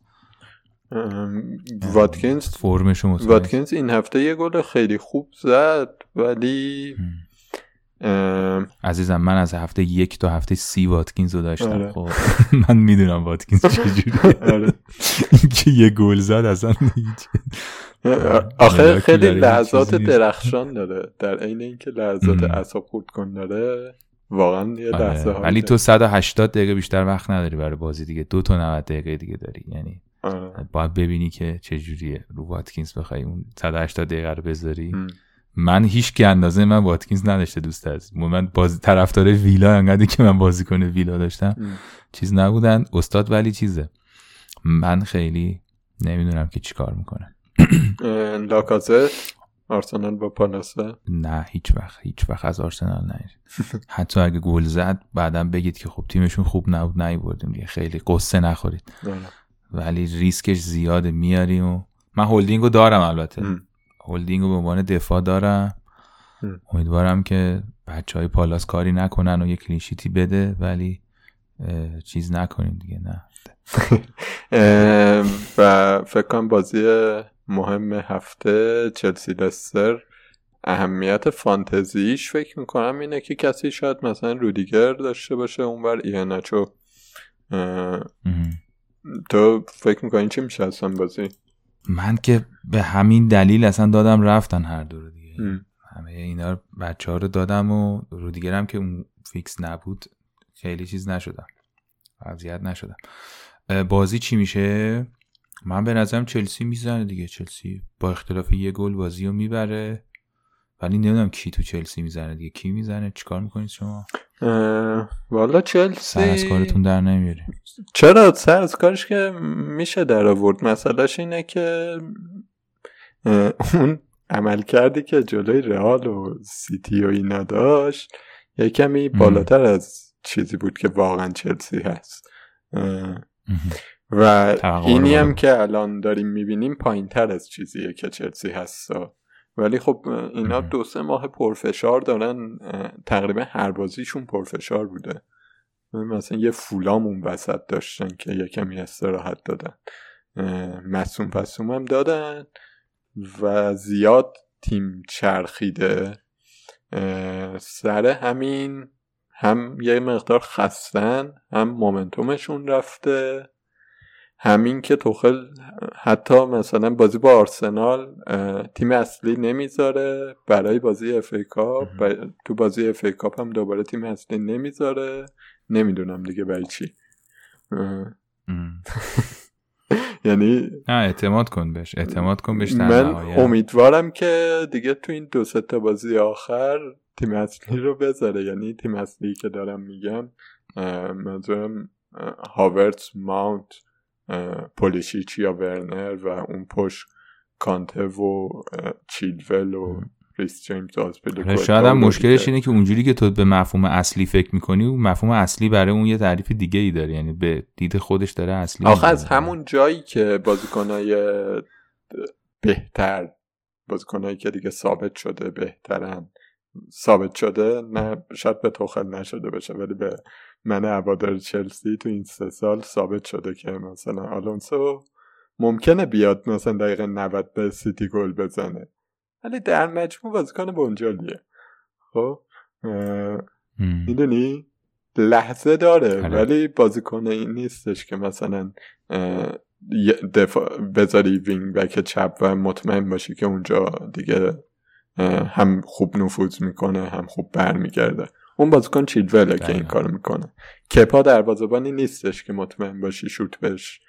واتکینز فرمش واتکینز این هفته یه گل خیلی خوب زد ولی عزیزم من از هفته یک تا هفته سی واتکینز رو داشتم. آره. خب من می‌دونم واتکینز چجوری آره. اینکه یه گل زد اصلا آخه خیلی لحظات درخشان داره. در عین اینکه لحظات اعصاب خورد کن داره. واقعا یه آره. لحظه ولی تو 180 دقیقه بیشتر وقت نداری برای بازی دیگه. دو تا 90 دقیقه دیگه داری. یعنی آره. باید ببینی که چجوریه. رو واتکینز بخوای اون 180 دقیقه رو بذاری. من هیچ که اندازه من واتکینز نداشته دوست از من باز طرفدار ویلا انقدر که من بازی کنه ویلا داشتم. چیز نبودن. استاد ولی چیزه. من خیلی نمی‌دونم که چیکار می‌کنه لاکازت؟ آرسنال با پالاسه نه هیچ وقت هیچ وقت از آرسنال نه حتی اگه گل زد بعدا بگید که خب تیمشون خوب نبود نیوردیم دیگه. خیلی غصه نخورید. آره. ولی ریسکش زیاده میاریم و من هولدینگو دارم البته. هولدینگو به عنوان دفاع دارم. امیدوارم که بچه های پالاس کاری نکنن و یه clean sheet ی بده ولی چیز نکنیم دیگه نه. و فکر کنم بازی مهم هفته چلسی لستر اهمیت فانتزیش فکر می‌کنم اینه که کسی شاید مثلا رودیگر داشته باشه اونور ایهناچو تو فکر می‌کنی چی میشه اصلا بازی؟ من که به همین دلیل اصلا دادم رفتن هر دو دیگه. همه اینا بچه ها رو دادم و رودیگرم که اون فیکس نبود خیلی چیز نشدم. اذیت نشدم. بازی چی میشه؟ من به نظرم چلسی می‌زنه دیگه. چلسی با اختلاف یه گل بازی رو می‌بره. ولی نمی‌دونم کی تو چلسی می‌زنه دیگه. کی می‌زنه؟ چیکار می‌کنید شما؟ والا چلسی سر از کارتون در نمیاری. چرا؟ سر از کارش که میشه در آورد. مسئلهش اینه که اون عملکردی که جلوی رئال و سیتی و اینا داشت یه کمی بالاتر از چیزی بود که واقعا چلسی هست. و اینی هم که الان داریم می‌بینیم پایین تر از چیزیه که چلسی هست. ولی خب اینا دو سه ماه پرفشار دارن. تقریبا هر بازیشون پرفشار بوده. مثلا یه فولام اون وسط داشتن که یه کمی استراحت دادن. مصوم پسوم هم دادن و زیاد تیم چرخیده. سر همین هم یه مقدار خستن هم momentum شون رفته. همین که توخل حتی مثلا بازی با آرسنال تیم اصلی نمی‌ذاره برای بازی FA Cup. تو بازی FA Cup هم دوباره تیم اصلی نمی‌ذاره. نمی‌دونم دیگه برای چی. یعنی نه اعتماد کن بهش. اعتماد کن بهش من امیدوارم که دیگه تو این دو تا بازی آخر تیم اصلی رو بذاره. یعنی تیم اصلی که دارم میگم منظورم هاورتس ماونت پولیشیچ یا ورنر و اون پشت کانته و چیلول و ریس جیمز آره، شاید هم مشکلش اینه که اونجوری که تو به مفهوم اصلی فکر می‌کنی اون مفهوم اصلی برای اون یه تعریف دیگه ای داره. یعنی به دید خودش داره اصلی آخه از همون جایی که بازیکنای بهتر بازیکنایی که دیگه ثابت شده بهترن ثابت شده نه شاید به توخل نشده باشه ولی به من هوادار چلسی تو این سه سال ثابت شده که مثلا آلونسو ممکنه بیاد مثلا دقیقه 90 به سیتی گل بزنه. ولی در مجموع بازیکن بنجالیه خب می‌دونی؟ لحظه داره آره. ولی بازیکن این نیستش که مثلا دفاع بذاری wing back چپ و مطمئن باشی که اونجا دیگه هم خوب نفوذ می‌کنه هم خوب برمیگرده. اون بازیکن چیلوله که این کار می‌کنه. کپا دروازه بانی نیستش که مطمئن باشی شوت بهش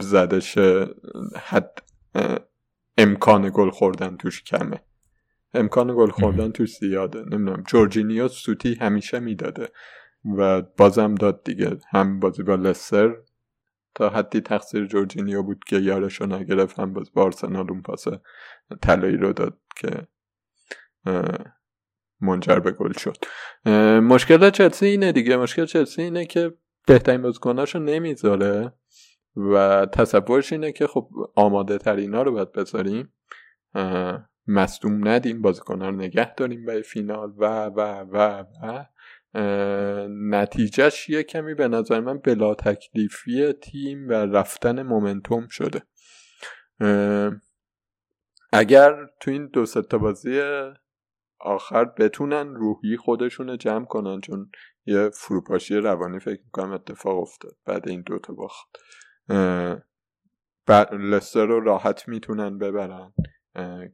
زدش حد امکان گل خوردن توش کمه. امکان گل خوردن توش زیاده. نمی‌دونم جورجینیو سوتی همیشه می‌داده و بازم داد دیگه. هم بازی با لسر تا حدی تقصیر جورجینیو بود که یارشو نگرفت هم باز بارسنال اون پاس طلایی رو داد که منجر به گل شد. مشکل چلسی اینه دیگه. مشکل چلسی اینه که بهترین بازیکناشو نمی‌ذاره و تصورش اینه که خب آماده ترینا رو باید بذاریم. مصدوم ندیم بازیکن رو نگه داریم برای فینال. و و و و. نتیجهش یه کمی به نظر من بلا تکلیفی تیم و رفتن مومنتوم شده. اگر تو این دو تا بازی آخر بتونن روحی خودشون جمع کنن چون یه فروپاشی روانی فکر می‌کنم اتفاق افتاد بعد این دوتا باخت. لستر رو راحت می‌تونن ببرن.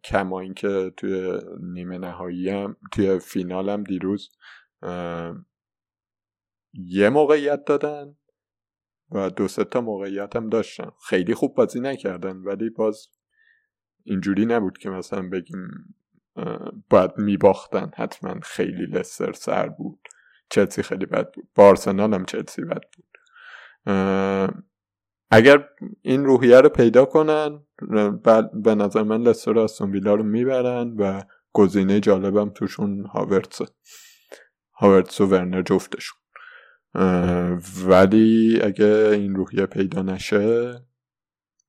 کما اینکه توی نیمه نهایی هم توی فینال هم دیروز یه موقعیت دادن و دو سه تا موقعیت هم داشتن. خیلی خوب بازی نکردن ولی باز اینجوری نبود که مثلا بگیم باید میباختن. حتما خیلی لستر سر بود. چلسی خیلی بد بود. با آرسنال هم چلسی بد بود. اگر این روحیه رو پیدا کنن به نظر من لستر استون ویلا رو می‌برن و گزینه جالبم توشون هاورتس هاورتس و ورنر جفتشون. ولی اگه این روحیه پیدا نشه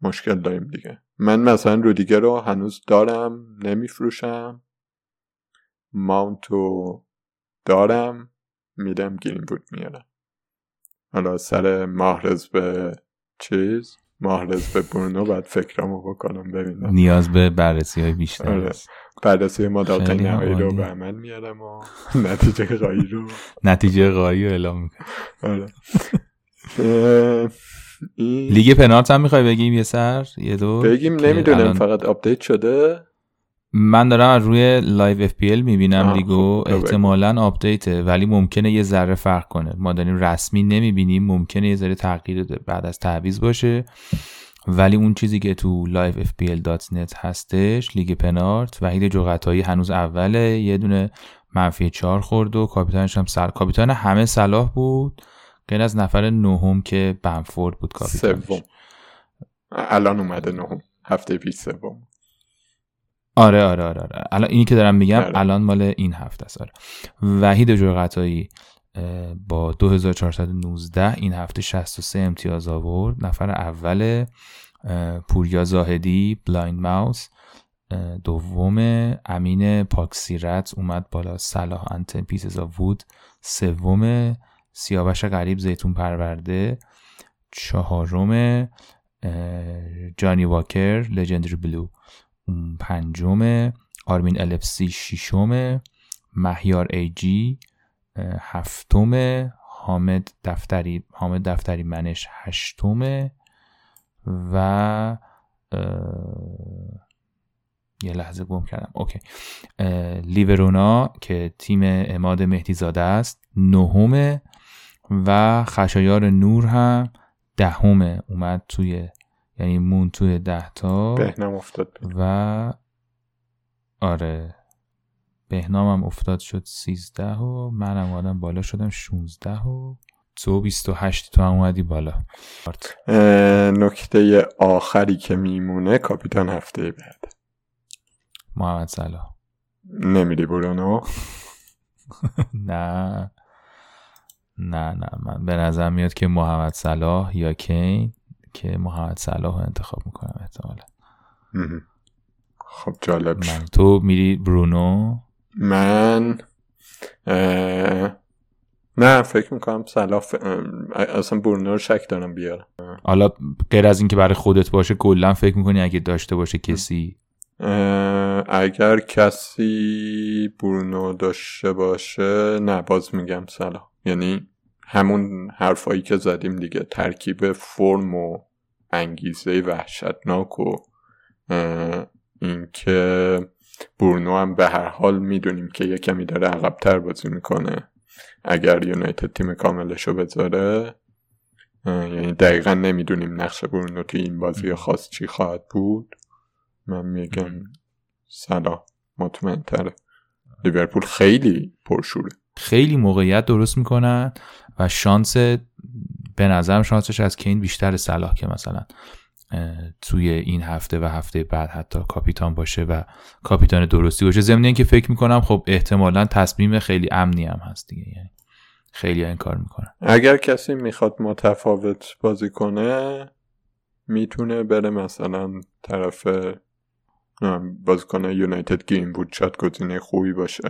مشکل داریم دیگه. من مثلا رو دیگه رو هنوز دارم نمیفروشم. ماونتو دارم میدم گیریم بود میارم حالا سر ماهرز به چیز؟ ماهرز به برونو باید فکرمو بکنم ببینم. نیاز به بررسی های بیشتر آره. بررسی مداقه نهایی رو به عمل میارم و نتیجه قایی رو. نتیجه قایی رو اعلام می‌کنم. آره. لیگ پنارت هم می‌خوای بگیم یه سر؟ یه دو؟ بگیم نمی‌دونم فقط آپدیت شده. من دارم از روی لایو اف پی ال می‌بینم لیگو. خب، احتمالا آپدیته ولی ممکنه یه ذره فرق کنه. ما داریم رسمی نمی‌بینیم ممکنه یه ذره تغییر بعد از تعویض باشه. ولی اون چیزی که تو livefpl.net هستش لیگ پنارت وحید جغتایی هنوز اوله یه دونه منفی چهار خورد و کاپیتانش هم سر کاپیتان همه صلاح بود. غیر از نفر نهم که بنفورد بود کاپیتانش. سوم. الان اومده نهم. هفته پیش سوم. آره آره آره, آره. الان اینی که دارم میگم آره. الان مال این هفته است. آره. وحید جرقتایی با 2419 این هفته 63 امتیاز آورد. نفر اول پوریا زاهدی بلایند ماوس. دوم امین پاکسیرت اومد بالا. صلاح انتن پیسز وود. سوم سیاوش غریب زیتون پرورده. چهارم جانی واکر لژندری بلو. پنجم آرمین الفسی ششم مهیار ایجی هفتم حامد دفتری حامد دفتری منش هشتم. و یه لحظه گم کردم. اوکی. لیورونا که تیم اماد مهدی زاده است. نهم و خشایار نور هم دهم اومد توی یعنی مون توی ده تا. بهنام افتاد و آره بهنام هم افتاد شد سیزده و منم اومدم بالا شدم شونزده و تو بیست و هشت تو هم اومدی بالا. نکته آخری که میمونه کاپیتان هفته بعد. محمد صلاح. نمیری برونو؟ نه. نه نه من به نظر میاد که محمد صلاح یا کین که محمد صلاح انتخاب می‌کنم احتمالا. خب جالب من تو میری برونو؟ من نه فکر می‌کنم صلاح ف... اصلا برونو رو شک دارم بیارم. حالا غیر از اینکه برای خودت باشه کلا فکر می‌کنی اگه داشته باشه کسی؟ اگر کسی برونو داشته باشه نه باز میگم صلاح. یعنی همون حرفایی که زدیم دیگه ترکیب فرم و انگیزه وحشتناک و اینکه برونو هم به هر حال می‌دونیم که یه کمی داره عقبتر بازی می‌کنه. اگر یونایتد تیم کاملش رو بذاره یعنی دقیقا نمی‌دونیم نقش برونو توی این بازی خاص چی خواهد بود. من میگم سلام مطمئن تره لیورپول خیلی پرشوره. خیلی موقعیت درست می‌کنن و شانس به نظرم شانسش از کین بیشتر صلاح که مثلا توی این هفته و هفته بعد حتی کاپیتان باشه و کاپیتان درستی باشه. ضمن که فکر می‌کنم خب احتمالا تصمیم خیلی امنی هم هست دیگه یعنی خیلی این کار می‌کنن. اگر کسی می‌خواد متفاوت بازی کنه می‌تونه بره مثلا طرف بازیکن یونایتد گیم بود شاید گزینه خوبی باشه.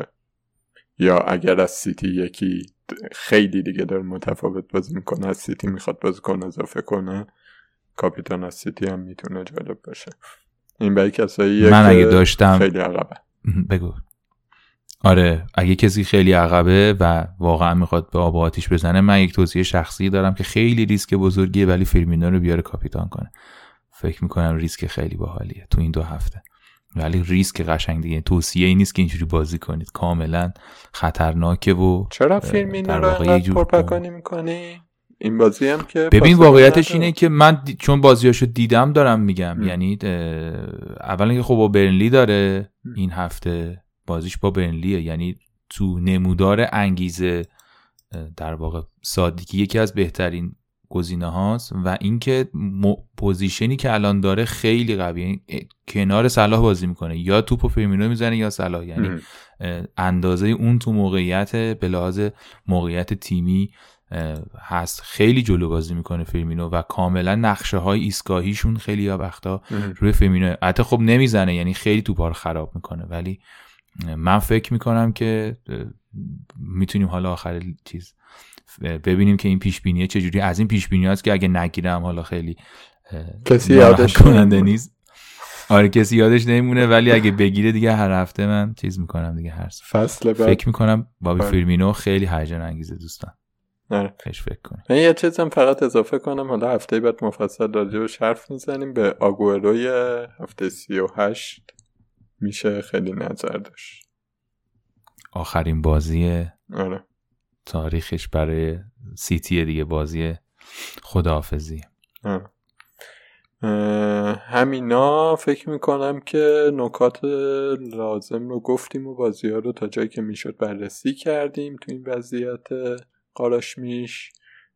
یا اگر از سیتی یکی خیلی دیگه داره متفاوت بازی می‌کنه از سیتی می‌خواد بازیکن اضافه کنه کاپیتان از سیتی هم می‌تونه جالب باشه. این برای کسایی من اگه داشتم خیلی عقبه. بگو. آره اگه کسی خیلی عقبه و واقعا می‌خواد به آب آتیش بزنه من یک توصیه شخصی دارم که خیلی ریسک بزرگیه ولی فیرمینو رو بیاره کاپیتان کنه. فکر می‌کنم ریسک خیلی باحالیه تو این دو هفته. ولی ریسک قشنگ دیگه. توصیه ای نیست که اینجوری بازی کنید. کاملا خطرناکه و چرا فیرمینو رو پرپکانی می‌کنی؟ این بازی هم که ببین واقعیتش اینه که من دی... چون بازیاشو دیدم دارم میگم. م. یعنی اولا که خب با برنلی داره این هفته. بازیش با برنلیه. یعنی تو نمودار انگیزه در واقع سادگی یکی از بهترین گزینه هاست و اینکه م... position ی که الان داره خیلی قویه. یعنی کنار صلاح بازی می‌کنه. یا توپو فیرمینو می‌زنه یا صلاح. یعنی اندازه اون تو موقعیت به لحاظ موقعیت تیمی هست. خیلی جلو بازی می‌کنه فیرمینو و کاملا نقشه های ایستگاهیشون خیلی یا وقتا روی فیرمینو. حتی خب نمی‌زنه. یعنی خیلی توپا خراب می‌کنه. ولی من فکر می‌کنم که می‌تونیم حالا آخر چیز ببینیم که این پیش بینیه چجوری از این پیش بینی که اگه نگیرم حالا خیلی کسی یادش کننده نیست. آره کسی یادش نمیمونه ولی اگه بگیره دیگه هر هفته من چیز می‌کنم دیگه هر فصل بعد. فکر می‌کنم بابی آره. فیرمینو خیلی هیجان انگیزه دوستان. آره. فکر کنیم من یه چیزم فقط اضافه کنم حالا هفته بعد مفصل راجع به حرف می‌زنیم. به آگوروی هفته سی و هشت میشه خیلی نظر داشت. آخرین بازی آره. تاریخش برای سیتی دیگه بازی خداحافظی. همینا فکر می‌کنم که نکات لازم رو گفتیم و بازی ها رو تا جایی که می‌شد بررسی کردیم تو این وضعیت قاراش میش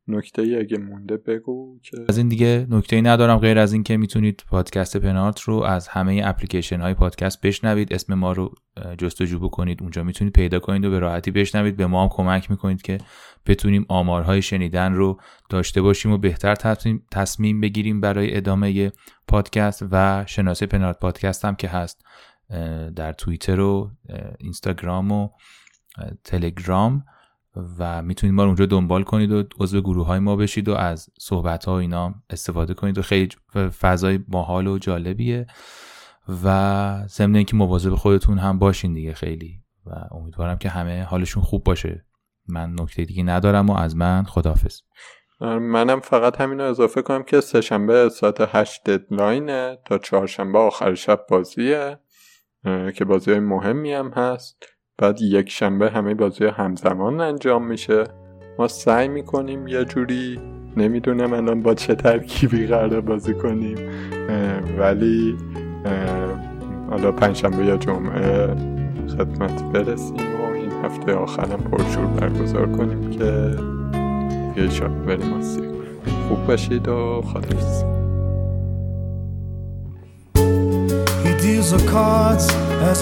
نکته ای اگه مونده بگو که از این دیگه نکته ای ندارم غیر از اینکه می‌تونید پادکست پنارت رو از همه اپلیکیشن های پادکست بشنوید. اسم ما رو جستجو بکنید. اونجا می‌تونید پیدا کنید و به راحتی بشنوید. به ما هم کمک می‌کنید که بتونیم آمارهای شنیدن رو داشته باشیم و بهتر تصمیم, بگیریم برای ادامه پادکست و شناسه پنارت پادکست هم که هست در توییتر و اینستاگرام و تلگرام. و می‌تونید ما رو اونجا دنبال کنید و عضو گروه های ما بشید و از صحبت ها اینا استفاده کنید و خیلی فضای باحال و جالبیه و ضمن اینکه مواظب خودتون هم باشین دیگه خیلی و امیدوارم که همه حالشون خوب باشه. من نکته دیگه ندارم و از من خدافز منم فقط همین رو اضافه کنم که سهشنبه ساعت هشت ددلاینه تا چهارشنبه آخر شب بازیه که بازی مهمی هم هست. بعد یک شنبه همه بازی همزمان انجام میشه. ما سعی می‌کنیم یه جوری نمی‌دونم الان با چه ترکیبی قرار بازی کنیم ولی حالا پنجشنبه یا جمعه خدمت برسیم و این هفته آخرم پرشور برگزار کنیم که یه شب بریم آسیب خوب باشید و خدافز He deals the cards as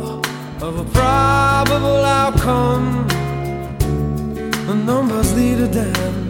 of a probable outcome. The numbers lead a dance.